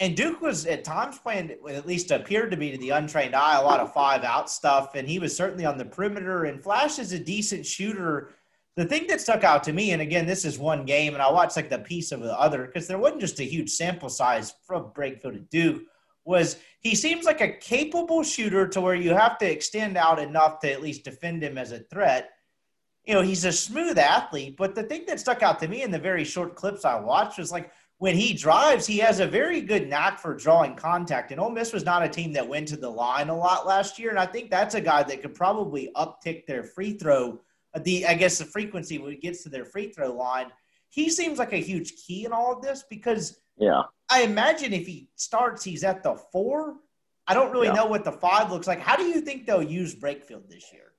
And Duke was at times playing, at least appeared to be to the untrained eye, a lot of five out stuff. And he was certainly on the perimeter. And Flash is a decent shooter. The thing that stuck out to me, and again, this is one game, and I watched like the piece of the other because there wasn't just a huge sample size from Brakefield to Duke. Was he seems like a capable shooter to where you have to extend out enough to at least defend him as a threat you know, he's a smooth athlete, but the thing that stuck out to me in the very short clips I watched was like when he drives, he has a very good knack for drawing contact. And Ole Miss was not a team that went to the line a lot last year, and I think that's a guy that could probably uptick their free throw. Uh, the I guess the frequency when it gets to their free throw line. He seems like a huge key in all of this because Yeah. I imagine if he starts, he's at the four. I don't really Yeah. know what the five looks like. How do you think they'll use Brakefield this year?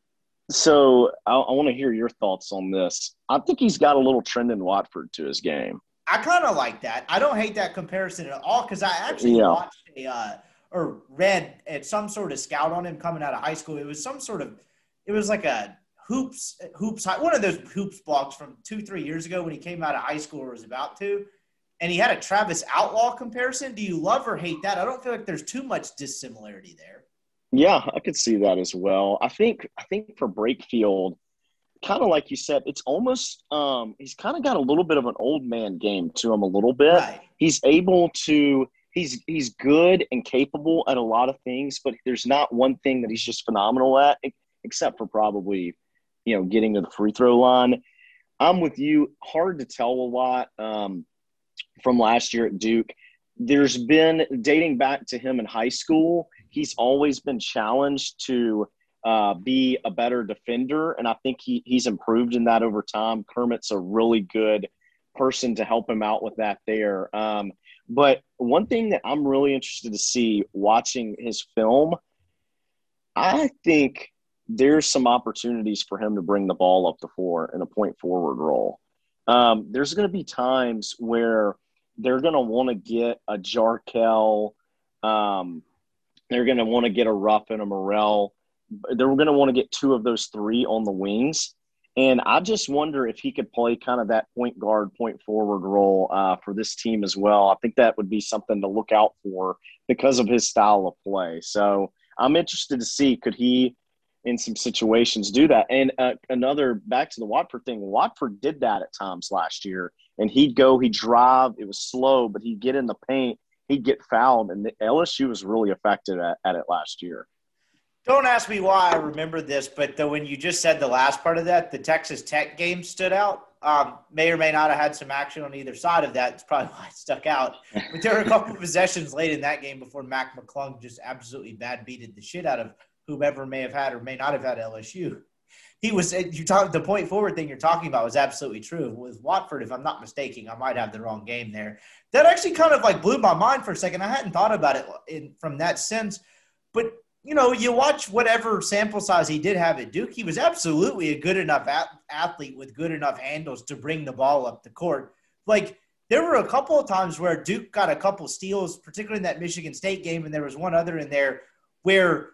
So I, I want to hear your thoughts on this. I think he's got a little Trendon Watford to his game. I kind of like that. I don't hate that comparison at all because I actually Yeah. watched a, uh, or read at some sort of scout on him coming out of high school. It was some sort of, it was like a hoops, hoops, one of those hoops blogs from two, three years ago when he came out of high school or was about to. And he had a Travis Outlaw comparison. Do you love or hate that? I don't feel like there's too much dissimilarity there. Yeah, I could see that as well. I think I think for Brakefield, kind of like you said, it's almost um, he's kind of got a little bit of an old man game to him a little bit. Right. He's able to he's he's good and capable at a lot of things, but there's not one thing that he's just phenomenal at, except for probably you know getting to the free throw line. I'm with you. Hard to tell a lot um, from last year at Duke. There's been dating back to him in high school. He's always been challenged to uh, be a better defender, and I think he he's improved in that over time. Kermit's a really good person to help him out with that there. Um, but one thing that I'm really interested to see watching his film, I think there's some opportunities for him to bring the ball up the floor in a point forward role. Um, there's going to be times where they're going to want to get a Jarkel. Um, they're going to want to get a Ruff and a Murrell. They're going to want to get two of those three on the wings. And I just wonder if he could play kind of that point guard, point forward role uh, for this team as well. I think that would be something to look out for because of his style of play. So I'm interested to see could he, in some situations, do that. And uh, another back to the Watford thing. Watford did that at times last year, and he'd go, he'd drive. It was slow, but he'd get in the paint, he'd get fouled, and the LSU was really effective at, at it last year. Don't ask me why I remember this, but though when you just said the last part of that, the Texas Tech game stood out Um, may or may not have had some action on either side of that. It's probably why it stuck out. But there were a couple of possessions late in that game before Mac McClung just absolutely bad beated the shit out of whomever may have had or may not have had LSU. He was you talk the point forward thing you're talking about was absolutely true. With Watford, if I'm not mistaken, I might have the wrong game there. That actually kind of like blew my mind for a second. I hadn't thought about it in, from that sense, but you know, you watch whatever sample size he did have at Duke, he was absolutely a good enough athlete with good enough handles to bring the ball up the court. Like, there were a couple of times where Duke got a couple steals, particularly in that Michigan State game, and there was one other in there where,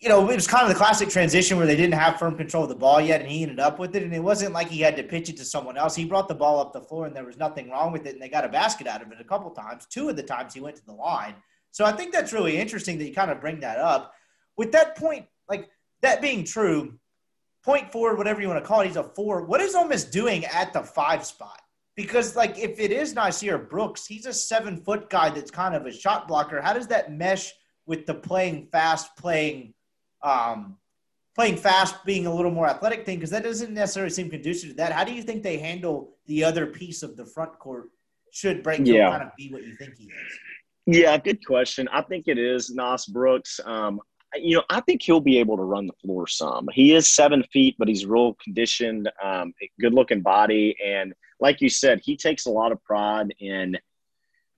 you know, it was kind of the classic transition where they didn't have firm control of the ball yet, and he ended up with it. And it wasn't like he had to pitch it to someone else. He brought the ball up the floor, and there was nothing wrong with it, and they got a basket out of it a couple times. Two of the times he went to the line. So I think that's really interesting that you kind of bring that up. With that point, like that being true, point forward, whatever you want to call it, he's a four. What is Ole Miss doing at the five spot? Because like if it is Nysier Brooks, he's a seven foot guy that's kind of a shot blocker. How does that mesh with the playing fast, playing um, playing fast, being a little more athletic thing? Because that doesn't necessarily seem conducive to that. How do you think they handle the other piece of the front court? Should break yeah. kind of be what you think he is? Yeah, good question. I think it is Nas Brooks. Um, you know, I think he'll be able to run the floor some. He is seven feet, but he's real conditioned, um, good looking body. And like you said, he takes a lot of pride in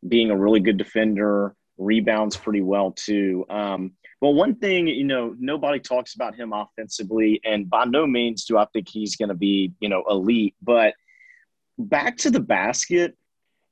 being a really good defender, rebounds pretty well too. Um, but one thing, you know, nobody talks about him offensively, and by no means do I think he's going to be, you know, elite. But back to the basket,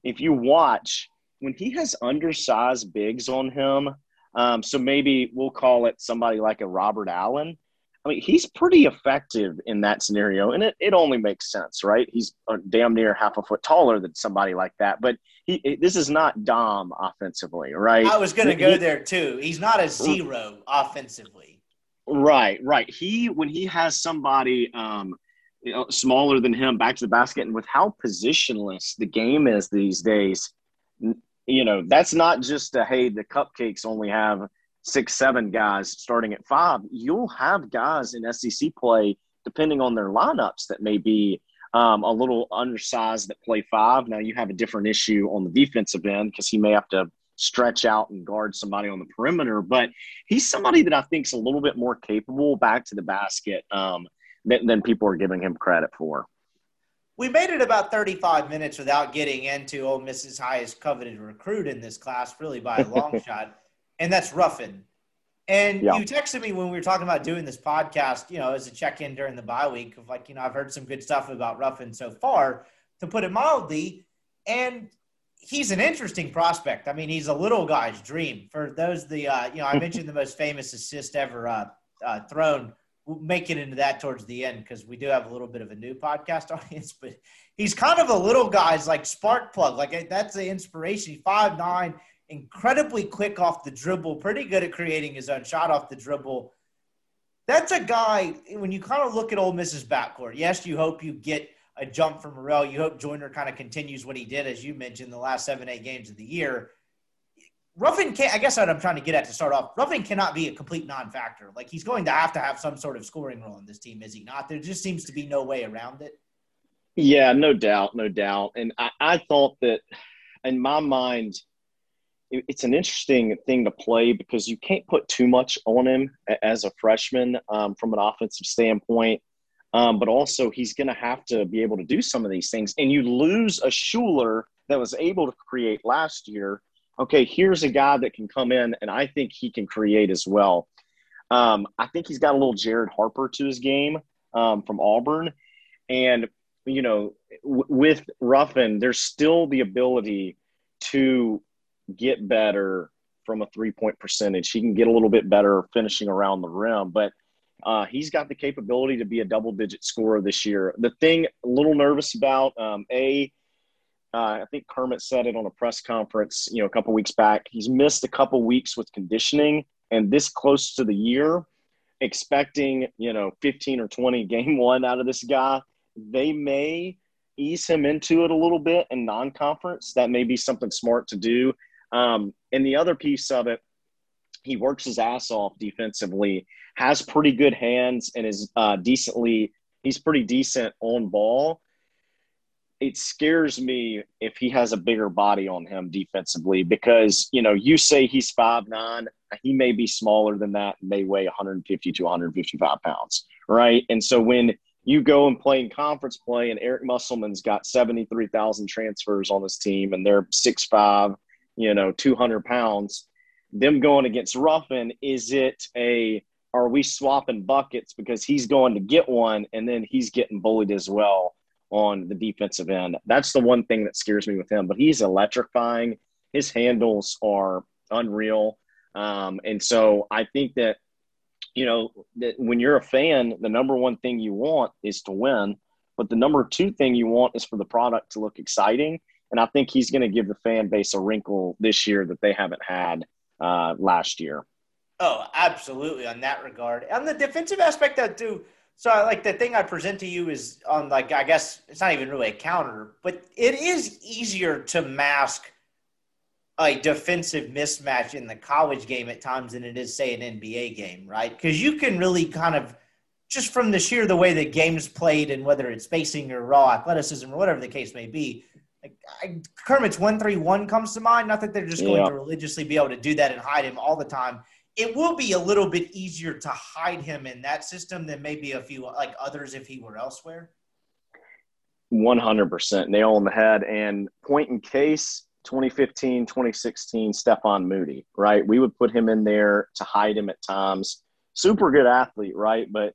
if you watch, when he has undersized bigs on him, um, so maybe we'll call it somebody like a Robert Allen. I mean, he's pretty effective in that scenario, and it, it only makes sense, right? He's damn near half a foot taller than somebody like that. But he, this is not Dom offensively, right? I was going to go there too. He's not a zero offensively. Right, right. He when he has somebody um, you know, smaller than him back to the basket, and with how positionless the game is these days, you know, that's not just a hey, the cupcakes only have six, seven guys starting at five. You'll have guys in SEC play, depending on their lineups, that may be um, a little undersized that play five. Now you have a different issue on the defensive end because he may have to stretch out and guard somebody on the perimeter. But he's somebody that I think is a little bit more capable back to the basket um, than, than people are giving him credit for we made it about 35 minutes without getting into Ole Miss's highest coveted recruit in this class, really by a long shot, and that's Ruffin. And yeah. you texted me when we were talking about doing this podcast, you know, as a check-in during the bye week of like, you know, I've heard some good stuff about Ruffin so far, to put it mildly, and he's an interesting prospect. I mean, he's a little guy's dream. For those the, uh, you know, I mentioned the most famous assist ever uh, uh, thrown we'll make it into that towards the end because we do have a little bit of a new podcast audience. But he's kind of a little guy's like spark plug. Like that's the inspiration. Five nine, incredibly quick off the dribble, pretty good at creating his own shot off the dribble. That's a guy when you kind of look at Ole Miss's backcourt. Yes, you hope you get a jump from Murrell. You hope Joiner kind of continues what he did, as you mentioned, the last seven, eight games of the year. Ruffin can't. I guess what I'm trying to get at to start off. Ruffin cannot be a complete non-factor. Like he's going to have to have some sort of scoring role in this team, is he not? There just seems to be no way around it. Yeah, no doubt, no doubt. And I, I thought that, in my mind, it, it's an interesting thing to play because you can't put too much on him as a freshman um, from an offensive standpoint. Um, but also, he's going to have to be able to do some of these things. And you lose a Shuler that was able to create last year okay, here's a guy that can come in and I think he can create as well. Um, I think he's got a little Jared Harper to his game um, from Auburn. And, you know, w- with Ruffin, there's still the ability to get better from a three point percentage. He can get a little bit better finishing around the rim, but uh, he's got the capability to be a double digit scorer this year. The thing a little nervous about, um, A, uh, I think Kermit said it on a press conference, you know, a couple weeks back. He's missed a couple weeks with conditioning, and this close to the year, expecting you know 15 or 20 game one out of this guy, they may ease him into it a little bit in non-conference. That may be something smart to do. Um, and the other piece of it, he works his ass off defensively, has pretty good hands, and is uh, decently. He's pretty decent on ball it scares me if he has a bigger body on him defensively because you know you say he's five nine he may be smaller than that may weigh 150 to 155 pounds right? And so when you go and play in conference play and eric musselman's got 73000 transfers on his team and they're 6'5 you know 200 pounds them going against ruffin is it a are we swapping buckets because he's going to get one and then he's getting bullied as well on the defensive end. That's the one thing that scares me with him, but he's electrifying. His handles are unreal. Um, and so I think that, you know, that when you're a fan, the number one thing you want is to win. But the number two thing you want is for the product to look exciting. And I think he's going to give the fan base a wrinkle this year that they haven't had uh, last year. Oh, absolutely. On that regard, on the defensive aspect, that too. So, like the thing I present to you is on like I guess it's not even really a counter, but it is easier to mask a defensive mismatch in the college game at times than it is say an NBA game, right? Because you can really kind of just from the sheer the way the game's played and whether it's spacing or raw athleticism or whatever the case may be. Like I, Kermit's one three one comes to mind. Not that they're just going to religiously be able to do that and hide him all the time it will be a little bit easier to hide him in that system than maybe a few like others if he were elsewhere. 100% nail on the head. And point in case 2015, 2016, Stefan Moody, right? We would put him in there to hide him at times. Super good athlete, right? But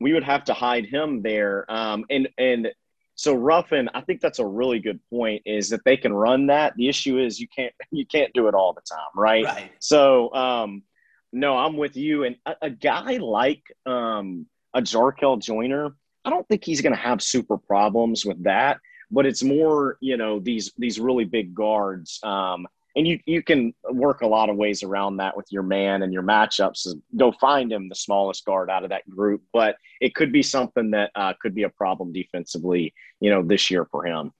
we would have to hide him there. Um, and, and so Ruffin, I think that's a really good point. Is that they can run that. The issue is you can't you can't do it all the time, right? Right. So um, no, I'm with you. And a, a guy like um, a Jarkel Joiner, I don't think he's going to have super problems with that. But it's more, you know, these these really big guards. Um, and you you can work a lot of ways around that with your man and your matchups. Go find him the smallest guard out of that group, but it could be something that uh, could be a problem defensively, you know, this year for him.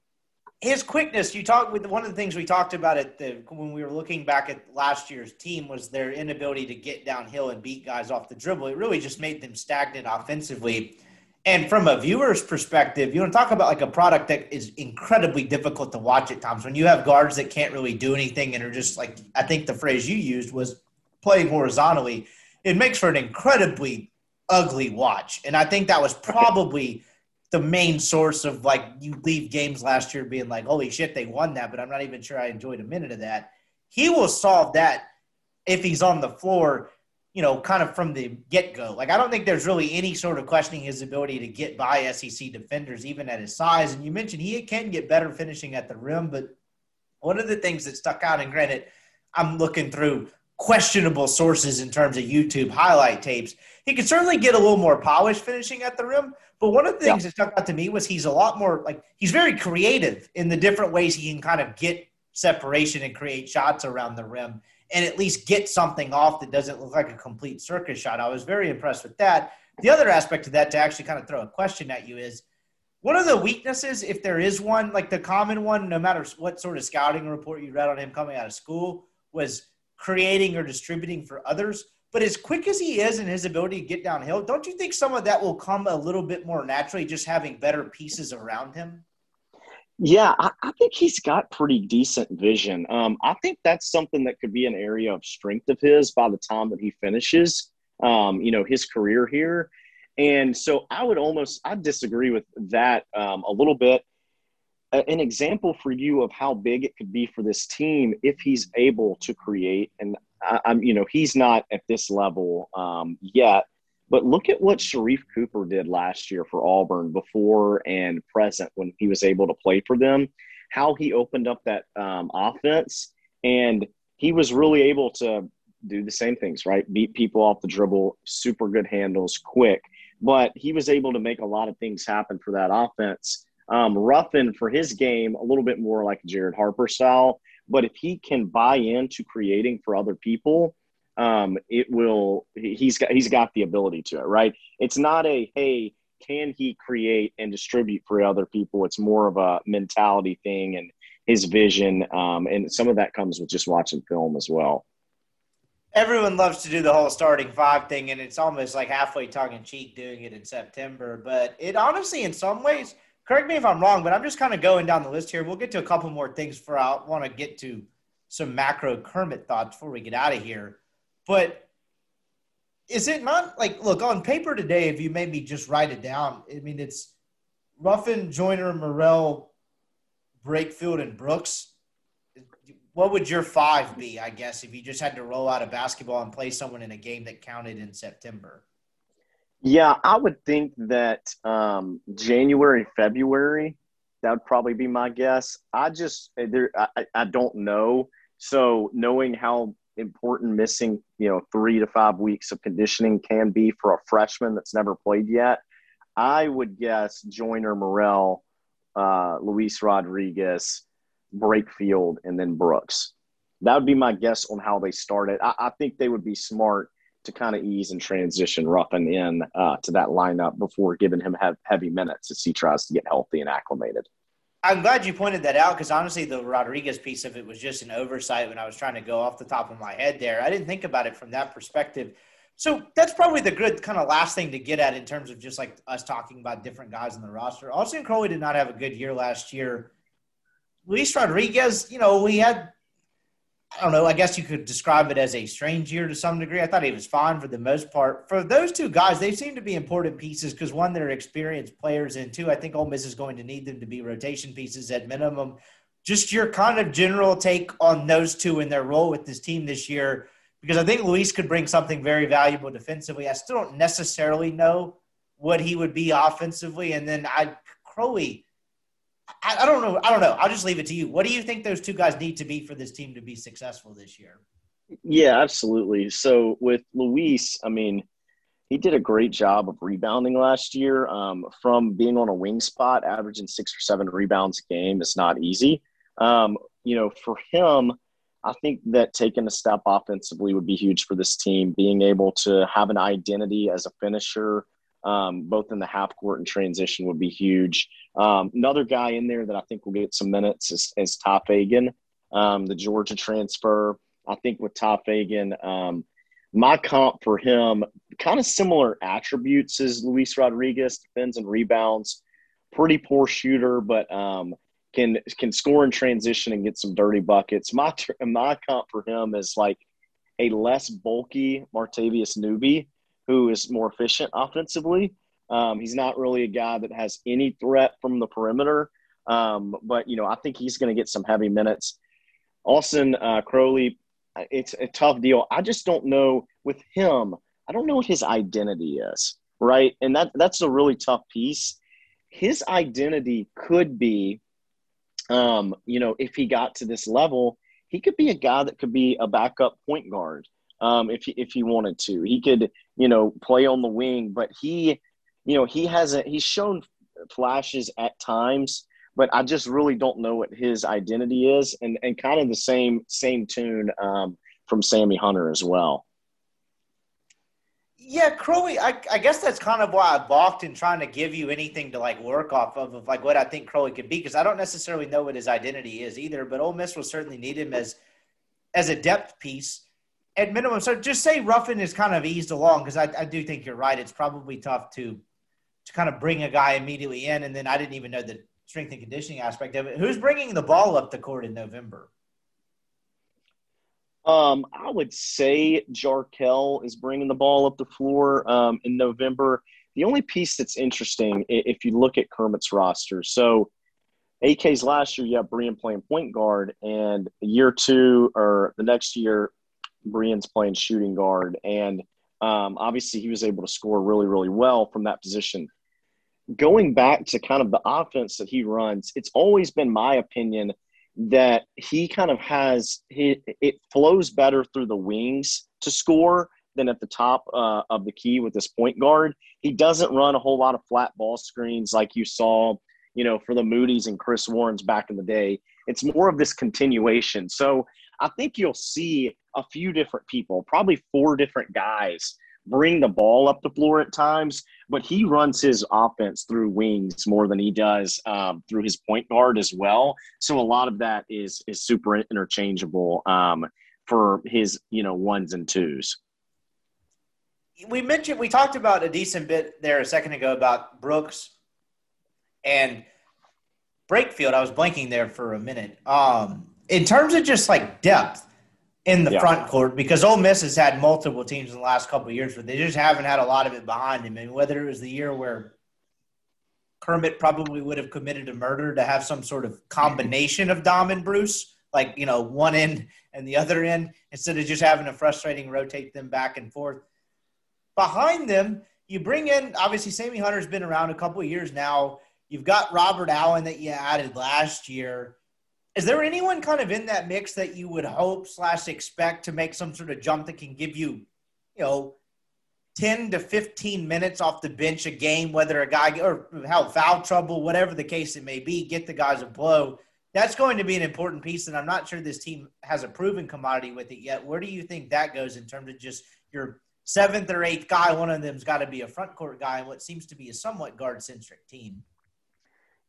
His quickness, you talked with one of the things we talked about at the when we were looking back at last year's team was their inability to get downhill and beat guys off the dribble. It really just made them stagnant offensively. And from a viewer's perspective, you want to talk about like a product that is incredibly difficult to watch at times when you have guards that can't really do anything and are just like I think the phrase you used was playing horizontally. It makes for an incredibly ugly watch. And I think that was probably the main source of like you leave games last year being like, holy shit, they won that, but I'm not even sure I enjoyed a minute of that. He will solve that if he's on the floor you know, kind of from the get go. Like, I don't think there's really any sort of questioning his ability to get by SEC defenders, even at his size. And you mentioned he can get better finishing at the rim, but one of the things that stuck out, and granted, I'm looking through questionable sources in terms of YouTube highlight tapes. He could certainly get a little more polished finishing at the rim, but one of the things yeah. that stuck out to me was he's a lot more like he's very creative in the different ways he can kind of get separation and create shots around the rim and at least get something off that doesn't look like a complete circus shot. I was very impressed with that. The other aspect of that, to actually kind of throw a question at you, is what are the weaknesses, if there is one, like the common one, no matter what sort of scouting report you read on him coming out of school, was creating or distributing for others. But as quick as he is in his ability to get downhill, don't you think some of that will come a little bit more naturally just having better pieces around him? Yeah, I, I, think he's got pretty decent vision. Um, I think that's something that could be an area of strength of his by the time that he finishes, um, you know, his career here. And so I would almost I disagree with that um, a little bit. an example for you of how big it could be for this team if he's able to create, and I, am you know he's not at this level um, yet, but look at what Sharife Cooper did last year for Auburn before and present when he was able to play for them, how he opened up that um, offense. And he was really able to do the same things, right? Beat people off the dribble, super good handles, quick. But he was able to make a lot of things happen for that offense. Um, Ruffin for his game, a little bit more like Jared Harper style. But if he can buy into creating for other people, um, it will he's got he's got the ability to it right it's not a hey can he create and distribute for other people it's more of a mentality thing and his vision um, and some of that comes with just watching film as well everyone loves to do the whole starting five thing and it's almost like halfway tongue in cheek doing it in september but it honestly in some ways correct me if I'm wrong, but I'm just kind of going down the list here. We'll get to a couple more things for I want to get to some macro Kermit thoughts before we get out of here. But is it not like look on paper today? If you maybe just write it down, I mean it's Ruffin, Joiner, Murrell, Brakefield, and Brooks. What would your five be? I guess if you just had to roll out a basketball and play someone in a game that counted in September. Yeah, I would think that um, January, February, that would probably be my guess. I just there, I, I don't know. So knowing how important missing, you know, three to five weeks of conditioning can be for a freshman that's never played yet, I would guess Joiner, Murrell, uh, Luis Rodriguez, Brakefield, and then Brooks. That would be my guess on how they started. I, I think they would be smart to kind of ease and transition Ruffin in uh, to that lineup before giving him heavy minutes as he tries to get healthy and acclimated. I'm glad you pointed that out because honestly, the Rodriguez piece of it was just an oversight when I was trying to go off the top of my head there. I didn't think about it from that perspective. So that's probably the good kind of last thing to get at in terms of just like us talking about different guys in the roster. Austin Crowley did not have a good year last year. Luis Rodriguez, you know, we had I don't know. I guess you could describe it as a strange year to some degree. I thought he was fine for the most part. For those two guys, they seem to be important pieces because one, they're experienced players, and two, I think Ole Miss is going to need them to be rotation pieces at minimum. Just your kind of general take on those two and their role with this team this year, because I think Luis could bring something very valuable defensively. I still don't necessarily know what he would be offensively, and then I Crowley I, I, don't know. I don't know. I'll just leave it to you. What do you think those two guys need to be for this team to be successful this year? Yeah, absolutely. So with Luis, I mean, he did a great job of rebounding last year. Um, from being on a wing spot, averaging six or seven rebounds a game is not easy. Um, you know, for him, I think that taking a step offensively would be huge for this team. Being able to have an identity as a finisher, um, both in the half court and transition, would be huge. Um, another guy in there that I think will get some minutes is, is Tye Fagan, um, the Georgia transfer. I think with Tye Fagan, um, my comp for him, kind of similar attributes as Luis Rodriguez, defends and rebounds. Pretty poor shooter, but um, can can score in transition and get some dirty buckets. My my comp for him is like a less bulky Martavious Newby, who is more efficient offensively. Um, he's not really a guy that has any threat from the perimeter, um, but you know I think he's going to get some heavy minutes. Austin uh, Crowley, it's a tough deal. I just don't know with him. I don't know what his identity is, right? And that that's a really tough piece. His identity could be, um, you know, if he got to this level, he could be a guy that could be a backup point guard um, if he, if he wanted to. He could, you know, play on the wing, but he you know, he hasn't, he's shown flashes at times, but I just really don't know what his identity is. And, and kind of the same, same tune um, from Sammy Hunter as well. Yeah, Crowley, I, I, guess that's kind of why I balked in trying to give you anything to like work off of, of like what I think Crowley could be, because I don't necessarily know what his identity is either. But Ole Miss will certainly need him as as a depth piece at minimum. So just say Ruffin is kind of eased along, because I, I do think you're right. It's probably tough to to kind of bring a guy immediately in. And then I didn't even know the strength and conditioning aspect of it. Who's bringing the ball up the court in November? Um, I would say Jarkel is bringing the ball up the floor um, in November. The only piece that's interesting, if you look at Kermit's roster, so AK's last year, you have Brian playing point guard, and year two or the next year, Brian's playing shooting guard. And um, obviously, he was able to score really, really well from that position. Going back to kind of the offense that he runs, it's always been my opinion that he kind of has he, it flows better through the wings to score than at the top uh, of the key with this point guard. He doesn't run a whole lot of flat ball screens like you saw, you know, for the Moody's and Chris Warrens back in the day. It's more of this continuation. So I think you'll see a few different people, probably four different guys, bring the ball up the floor at times, but he runs his offense through wings more than he does um, through his point guard as well. So a lot of that is is super interchangeable um, for his you know ones and twos. We mentioned we talked about a decent bit there a second ago about Brooks, and Brakefield, I was blanking there for a minute. Um, in terms of just like depth in the yeah. front court, because Ole Miss has had multiple teams in the last couple of years, but they just haven't had a lot of it behind him. And whether it was the year where Kermit probably would have committed a murder to have some sort of combination of Dom and Bruce, like you know one end and the other end, instead of just having a frustrating rotate them back and forth. Behind them, you bring in obviously Sammy Hunter's been around a couple of years now. You've got Robert Allen that you added last year. Is there anyone kind of in that mix that you would hope slash expect to make some sort of jump that can give you, you know, 10 to 15 minutes off the bench a game, whether a guy or hell foul trouble, whatever the case it may be, get the guys a blow. That's going to be an important piece, and I'm not sure this team has a proven commodity with it yet. Where do you think that goes in terms of just your seventh or eighth guy? One of them's got to be a front court guy, and what seems to be a somewhat guard centric team.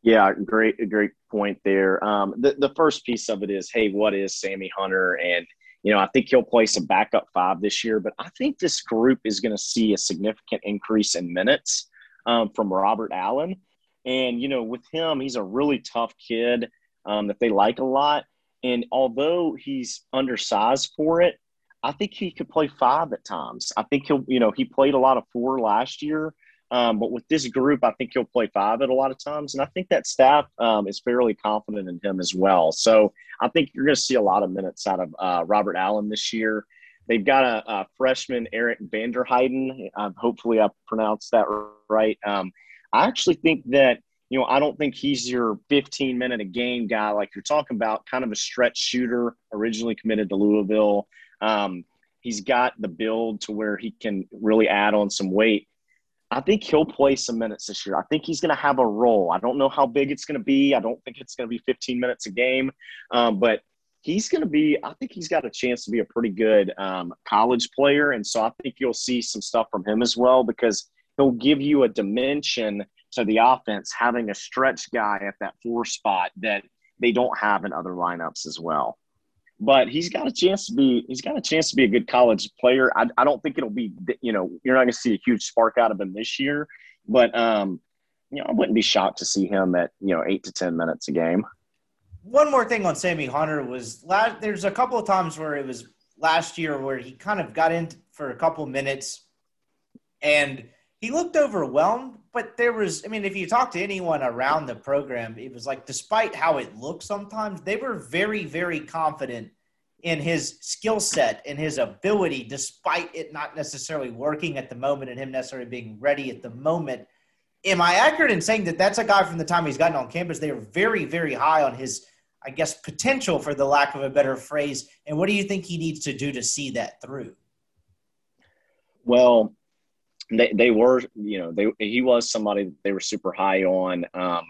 Yeah, great, great point there. Um, the the first piece of it is, hey, what is Sammy Hunter? And you know, I think he'll play some backup five this year, but I think this group is going to see a significant increase in minutes um, from Robert Allen. And you know, with him, he's a really tough kid um, that they like a lot. And although he's undersized for it, I think he could play five at times. I think he'll, you know, he played a lot of four last year. Um, but with this group, I think he'll play five at a lot of times. And I think that staff um, is fairly confident in him as well. So I think you're going to see a lot of minutes out of uh, Robert Allen this year. They've got a, a freshman, Eric Vanderheiden. Uh, hopefully, I pronounced that right. Um, I actually think that, you know, I don't think he's your 15 minute a game guy like you're talking about, kind of a stretch shooter, originally committed to Louisville. Um, he's got the build to where he can really add on some weight. I think he'll play some minutes this year. I think he's going to have a role. I don't know how big it's going to be. I don't think it's going to be 15 minutes a game, um, but he's going to be. I think he's got a chance to be a pretty good um, college player, and so I think you'll see some stuff from him as well because he'll give you a dimension to the offense, having a stretch guy at that four spot that they don't have in other lineups as well but he's got a chance to be he's got a chance to be a good college player. I, I don't think it'll be you know you're not going to see a huge spark out of him this year, but um, you know I wouldn't be shocked to see him at you know eight to ten minutes a game. One more thing on Sammy Hunter was last, there's a couple of times where it was last year where he kind of got in for a couple minutes and he looked overwhelmed but there was i mean if you talk to anyone around the program it was like despite how it looked sometimes they were very very confident in his skill set and his ability despite it not necessarily working at the moment and him necessarily being ready at the moment. Am i accurate in saying that that's a guy from the time he's gotten on campus They are very very high on his i guess potential for the lack of a better phrase? And what do you think he needs to do to see that through? Well they, they were, you know, they, he was somebody they were super high on. Um,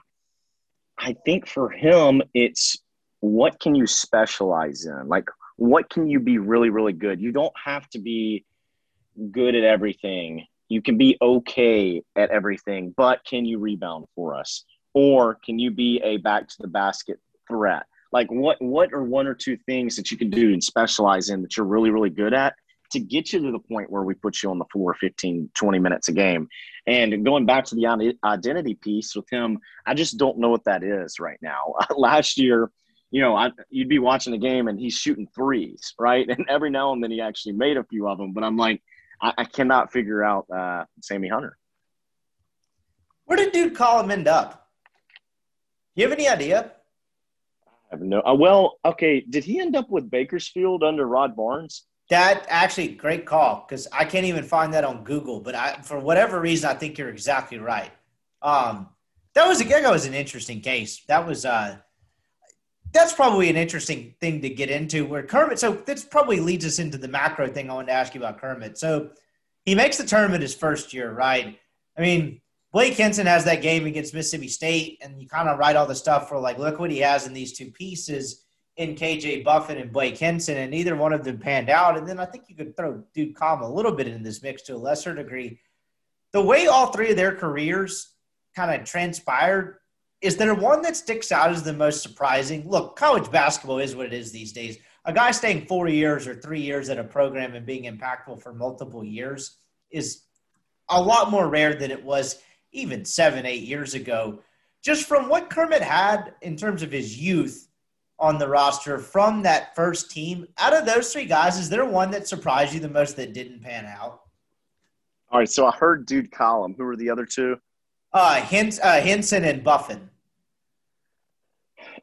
I think for him, it's what can you specialize in? Like, what can you be really, really good? You don't have to be good at everything. You can be okay at everything, but can you rebound for us? Or can you be a back to the basket threat? Like, what, what are one or two things that you can do and specialize in that you're really, really good at? To get you to the point where we put you on the floor 15, 20 minutes a game. And going back to the identity piece with him, I just don't know what that is right now. Last year, you know, I, you'd be watching the game and he's shooting threes, right? And every now and then he actually made a few of them. But I'm like, I, I cannot figure out uh, Sammy Hunter. Where did dude Collum end up? Do you have any idea? I have no. Uh, well, okay. Did he end up with Bakersfield under Rod Barnes? That actually great call because I can't even find that on Google. But I, for whatever reason, I think you're exactly right. Um, that was again, that was an interesting case. That was uh, that's probably an interesting thing to get into. Where Kermit, so this probably leads us into the macro thing I wanted to ask you about Kermit. So he makes the tournament his first year, right? I mean, Blake Hinson has that game against Mississippi State, and you kind of write all the stuff for like, look what he has in these two pieces in KJ Buffen and Blake Hinson, and neither one of them panned out. And then I think you could throw Dude Collum a little bit in this mix to a lesser degree. The way all three of their careers kind of transpired, is there one that sticks out as the most surprising? Look, college basketball is what it is these days. A guy staying four years or three years at a program and being impactful for multiple years is a lot more rare than it was even seven, eight years ago. just from what Kermit had in terms of his youth on the roster from that first team, out of those three guys, is there one that surprised you the most that didn't pan out? All right, so I heard Dude Collum. Who were the other two? Uh, Hens- uh Hinson and Buffen.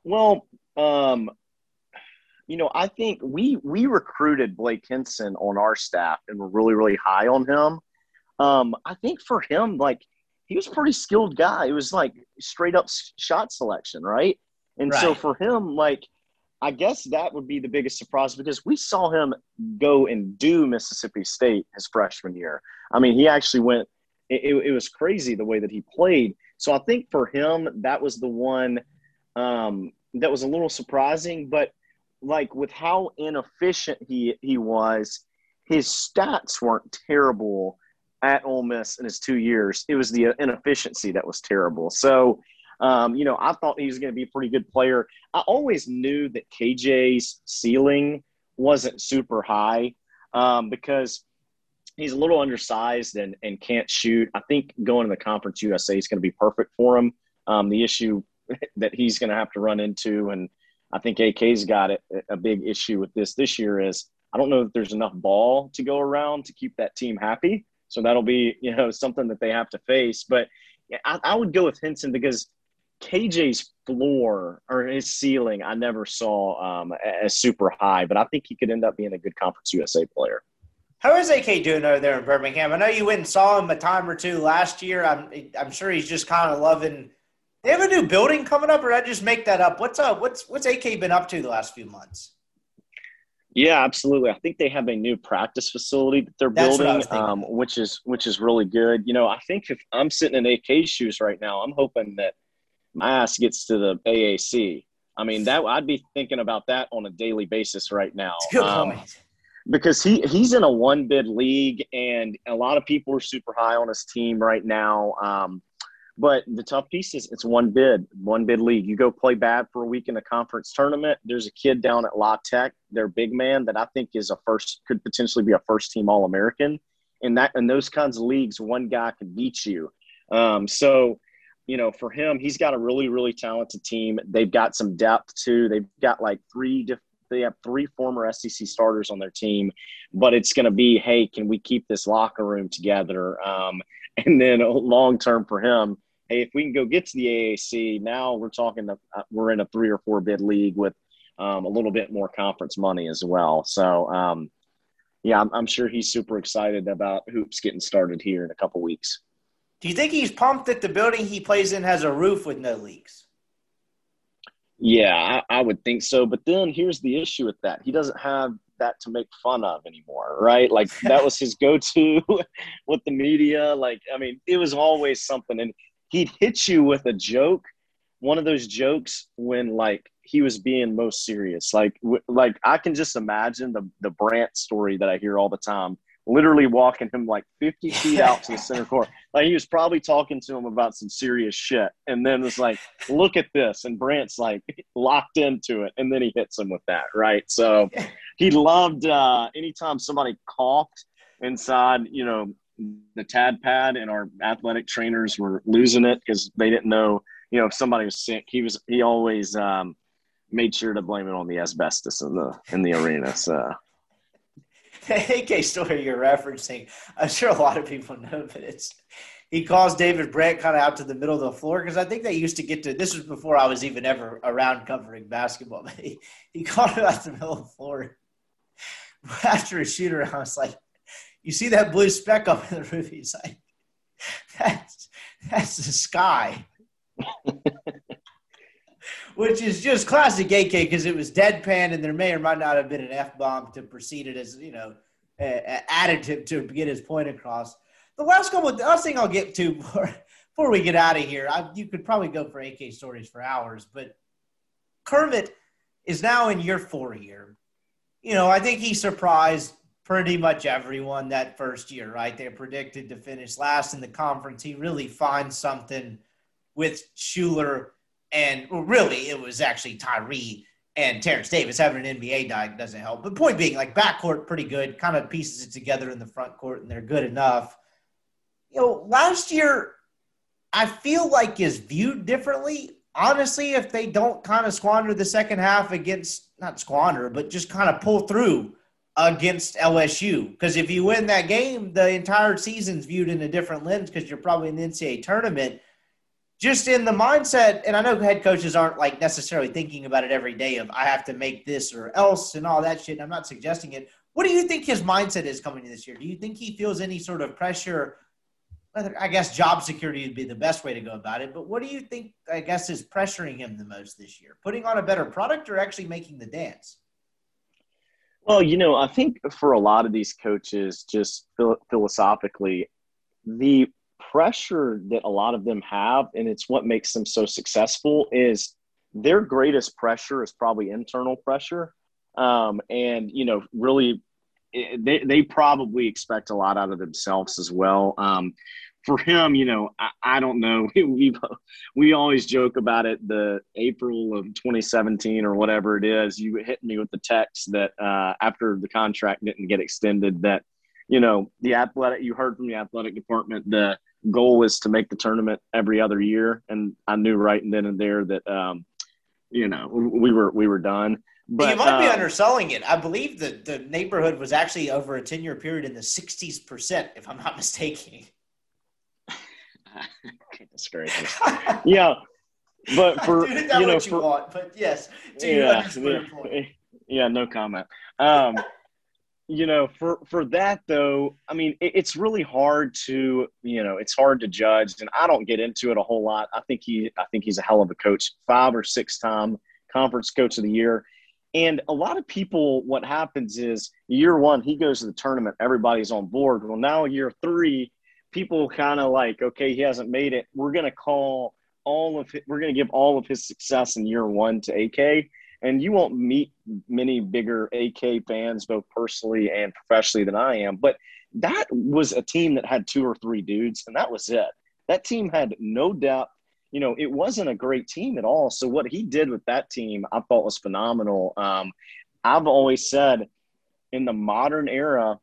Well, um, you know, I think we we recruited Blake Hinson on our staff and we're really really high on him. Um, I think for him, like he was a pretty skilled guy. It was like straight up shot selection, right? And right. so for him, like I guess that would be the biggest surprise because we saw him go and do Mississippi State his freshman year. I mean, he actually went. It, it was crazy the way that he played. So I think for him, that was the one um, that was a little surprising. But like with how inefficient he he was, his stats weren't terrible at Ole Miss in his two years. It was the inefficiency that was terrible. So, um, you know, I thought he was going to be a pretty good player. I always knew that KJ's ceiling wasn't super high um, because he's a little undersized and, and can't shoot. I think going to the Conference USA is going to be perfect for him. Um, the issue that he's going to have to run into, and I think AK's got it, a big issue with this this year is I don't know that there's enough ball to go around to keep that team happy. So that'll be you know something that they have to face. But I, I would go with Hinson because KJ's floor or his ceiling I never saw um, as super high, but I think he could end up being a good Conference USA player. How is AK doing over there in Birmingham? I know you went and saw him a time or two last year. I'm I'm sure he's just kind of loving. They have a new building coming up, or I just make that up? What's up? What's what's AK been up to the last few months? Yeah, absolutely. I think they have a new practice facility that they're That's building, um, which is which is really good. You know, I think if I'm sitting in AK's shoes right now, I'm hoping that my ass gets to the AAC. I mean, that I'd be thinking about that on a daily basis right now. Good um, point because he he's in a one bid league, and a lot of people are super high on his team right now. Um, but the tough piece is it's one bid, one bid league. You go play bad for a week in a conference tournament. There's a kid down at La Tech, their big man, that I think is a first could potentially be a first team All American. In that in those kinds of leagues, one guy could beat you. Um, so, you know, for him, he's got a really really talented team. They've got some depth too. They've got like three different they have three former SEC starters on their team, but it's going to be, hey, can we keep this locker room together? Um, and then long term for him, hey, if we can go get to the AAC, now we're talking, uh, we're in a three or four bid league with um, a little bit more conference money as well. So, um, yeah, I'm, I'm, sure he's super excited about hoops getting started here in a couple weeks. Do you think he's pumped that the building he plays in has a roof with no leaks? Yeah, I, I, would think so. But then here's the issue with that: he doesn't have that to make fun of anymore, right? Like that was his go-to with the media. Like, I mean, it was always something, and he'd hit you with a joke, one of those jokes when like he was being most serious. Like, w- like I can just imagine the the Brandt story that I hear all the time literally walking him like 50 feet out to the center court. Like he was probably talking to him about some serious shit. And then was like, look at this. And Brandt's like locked into it. And then he hits him with that. Right. So he loved uh, anytime somebody coughed inside, you know, the tad pad and our athletic trainers were losing it because they didn't know, you know, if somebody was sick. He was, he always, um, made sure to blame it on the asbestos in the in the arena. So AK story you're referencing, I'm sure a lot of people know, but it's he calls David Brandt kind of out to the middle of the floor because I think they used to get to this was before I was even ever around covering basketball. But he, he called him out to the middle of the floor after a shooter. I was like, "You see that blue speck up in the roof?" He's like, "That's that's the sky." which is just classic AK because it was deadpan and there may or might not have been an F bomb to precede it as, you know, additive to get his point across. The last couple, the last thing I'll get to before, before we get out of here, I, you could probably go for AK stories for hours, but Kermit is now in year four here. You know, I think he surprised pretty much everyone that first year, right? They predicted to finish last in the conference. He really finds something with Shuler and really it was actually Tyree and Terrence Davis having an NBA night doesn't help. But point being, like backcourt, pretty good, kind of pieces it together in the front court, and they're good enough. You know, last year I feel like is viewed differently. Honestly, if they don't kind of squander the second half against not squander, but just kind of pull through against LSU. Because if you win that game, the entire season's viewed in a different lens because you're probably in the NCAA tournament. Just in the mindset, and I know head coaches aren't like necessarily thinking about it every day of I have to make this or else and all that shit. And I'm not suggesting it. What do you think his mindset is coming in this year? Do you think he feels any sort of pressure? I guess job security would be the best way to go about it. But what do you think, I guess, is pressuring him the most this year? Putting on a better product or actually making the dance? Well, you know, I think for a lot of these coaches, just philosophically, the pressure that a lot of them have, and it's what makes them so successful, is their greatest pressure is probably internal pressure. Um, and, you know, really, they, they probably expect a lot out of themselves as well. Um, for him, you know, I, I don't know. We we always joke about it. The April of 2017 or whatever it is, you hit me with the text that uh, after the contract didn't get extended, that you know the athletic. You heard from the athletic department the goal is to make the tournament every other year, and I knew right then and there that um, you know we were we were done. But you might be um, underselling it. I believe that the neighborhood was actually over a 10 year period in the 60s percent, if I'm not mistaken. Goodness gracious. yeah, but for you know, you for, want, but yes, yeah, yeah, yeah, no comment. Um, you know, for for that though, I mean, it, it's really hard to you know, it's hard to judge, and I don't get into it a whole lot. I think he, I think he's a hell of a coach, five or six time conference coach of the year. And a lot of people, what happens is year one, he goes to the tournament, everybody's on board. Well, now year three, people kind of like, okay, he hasn't made it. We're going to call all of it, we're going to give all of his success in year one to AK. And you won't meet many bigger AK fans, both personally and professionally, than I am. But that was a team that had two or three dudes, and that was it. That team had no depth. You know, it wasn't a great team at all. So what he did with that team, I thought was phenomenal. Um, I've always said in the modern era,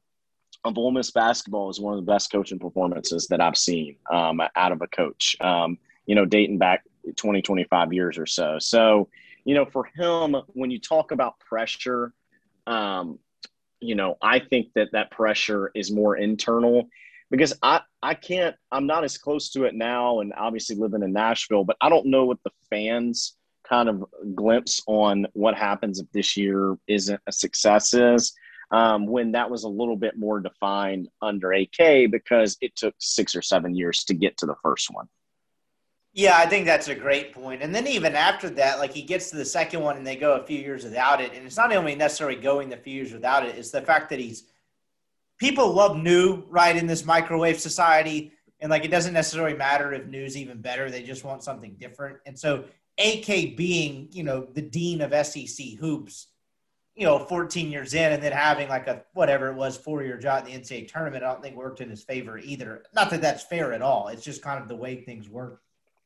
of Ole Miss basketball is one of the best coaching performances that I've seen um, out of a coach. Um, you know, dating back 20, 25 years or so. So, you know, for him, when you talk about pressure, um, you know, I think that that pressure is more internal because I, I can't, I'm not as close to it now and obviously living in Nashville, but I don't know what the fans kind of glimpse on what happens if this year isn't a success is um, when that was a little bit more defined under AK because it took six or seven years to get to the first one. Yeah, I think that's a great point. And then even after that, like he gets to the second one and they go a few years without it. And it's not only necessarily going the few years without it, it's the fact that he's people love new, right, in this microwave society. And like it doesn't necessarily matter if new's even better. They just want something different. And so AK being, you know, the dean of SEC hoops you know, 14 years in and then having like a whatever it was four year job in the NCAA tournament, I don't think worked in his favor either. Not that that's fair at all. It's just kind of the way things work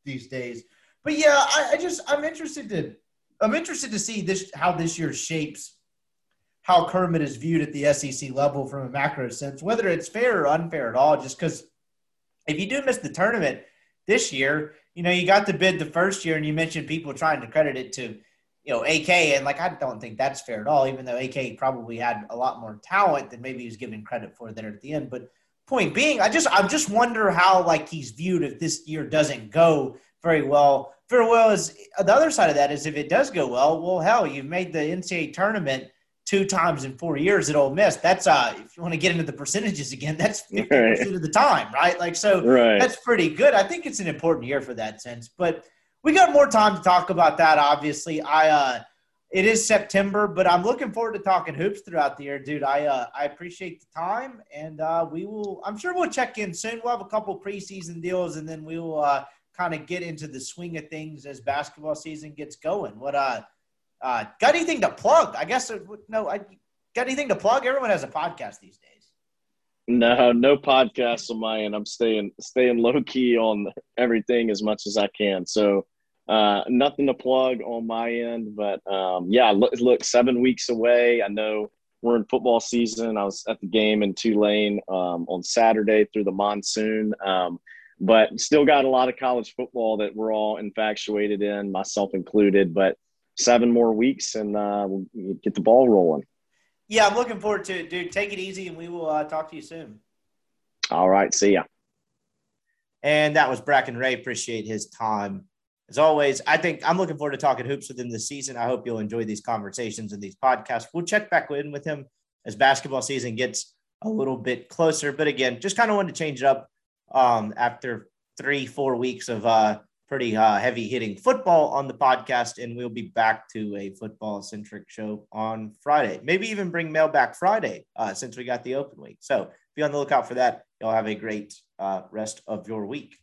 these days. But yeah, I, I just I'm interested to I'm interested to see this how this year shapes how Kermit is viewed at the SEC level from a macro sense, whether it's fair or unfair at all. Just because if you do miss the tournament this year, you know you got the bid the first year, and you mentioned people trying to credit it to you know, AK, and like I don't think that's fair at all, even though AK probably had a lot more talent than maybe he was given credit for there at the end. But point being, I just I just wonder how like he's viewed if this year doesn't go very well. Very well is the other side of that is if it does go well, well hell, you've made the NCAA tournament two times in four years at Ole Miss. That's uh if you want to get into the percentages again, that's 50% right. of the time, right? Like so right. that's pretty good. I think it's an important year for that sense. But we got more time to talk about that. Obviously, I uh, it is September, but I'm looking forward to talking hoops throughout the year, dude. I uh, I appreciate the time, and uh, we will. I'm sure we'll check in soon. We'll have a couple preseason deals, and then we will uh, kind of get into the swing of things as basketball season gets going. What uh, uh got anything to plug? I guess uh, no. I got anything to plug? Everyone has a podcast these days. No, no podcasts on my end. I'm staying staying low key on everything as much as I can. So uh, nothing to plug on my end, but um, yeah, look, look, seven weeks away. I know we're in football season. I was at the game in Tulane um, on Saturday through the monsoon. Um, but still got a lot of college football that we're all infatuated in, myself included. But seven more weeks and uh, we'll get the ball rolling. Yeah, I'm looking forward to it, dude. Take it easy, and we will uh, talk to you soon. All right, see ya. And that was Bracken Ray. Appreciate his time. As always, I think I'm looking forward to talking hoops with him this season. I hope you'll enjoy these conversations and these podcasts. We'll check back in with him as basketball season gets a little bit closer. But again, just kind of wanted to change it up um, after three, four weeks of uh, pretty uh, heavy hitting football on the podcast. And we'll be back to a football centric show on Friday. Maybe even bring mail back Friday uh, since we got the open week. So be on the lookout for that. Y'all have a great uh, rest of your week.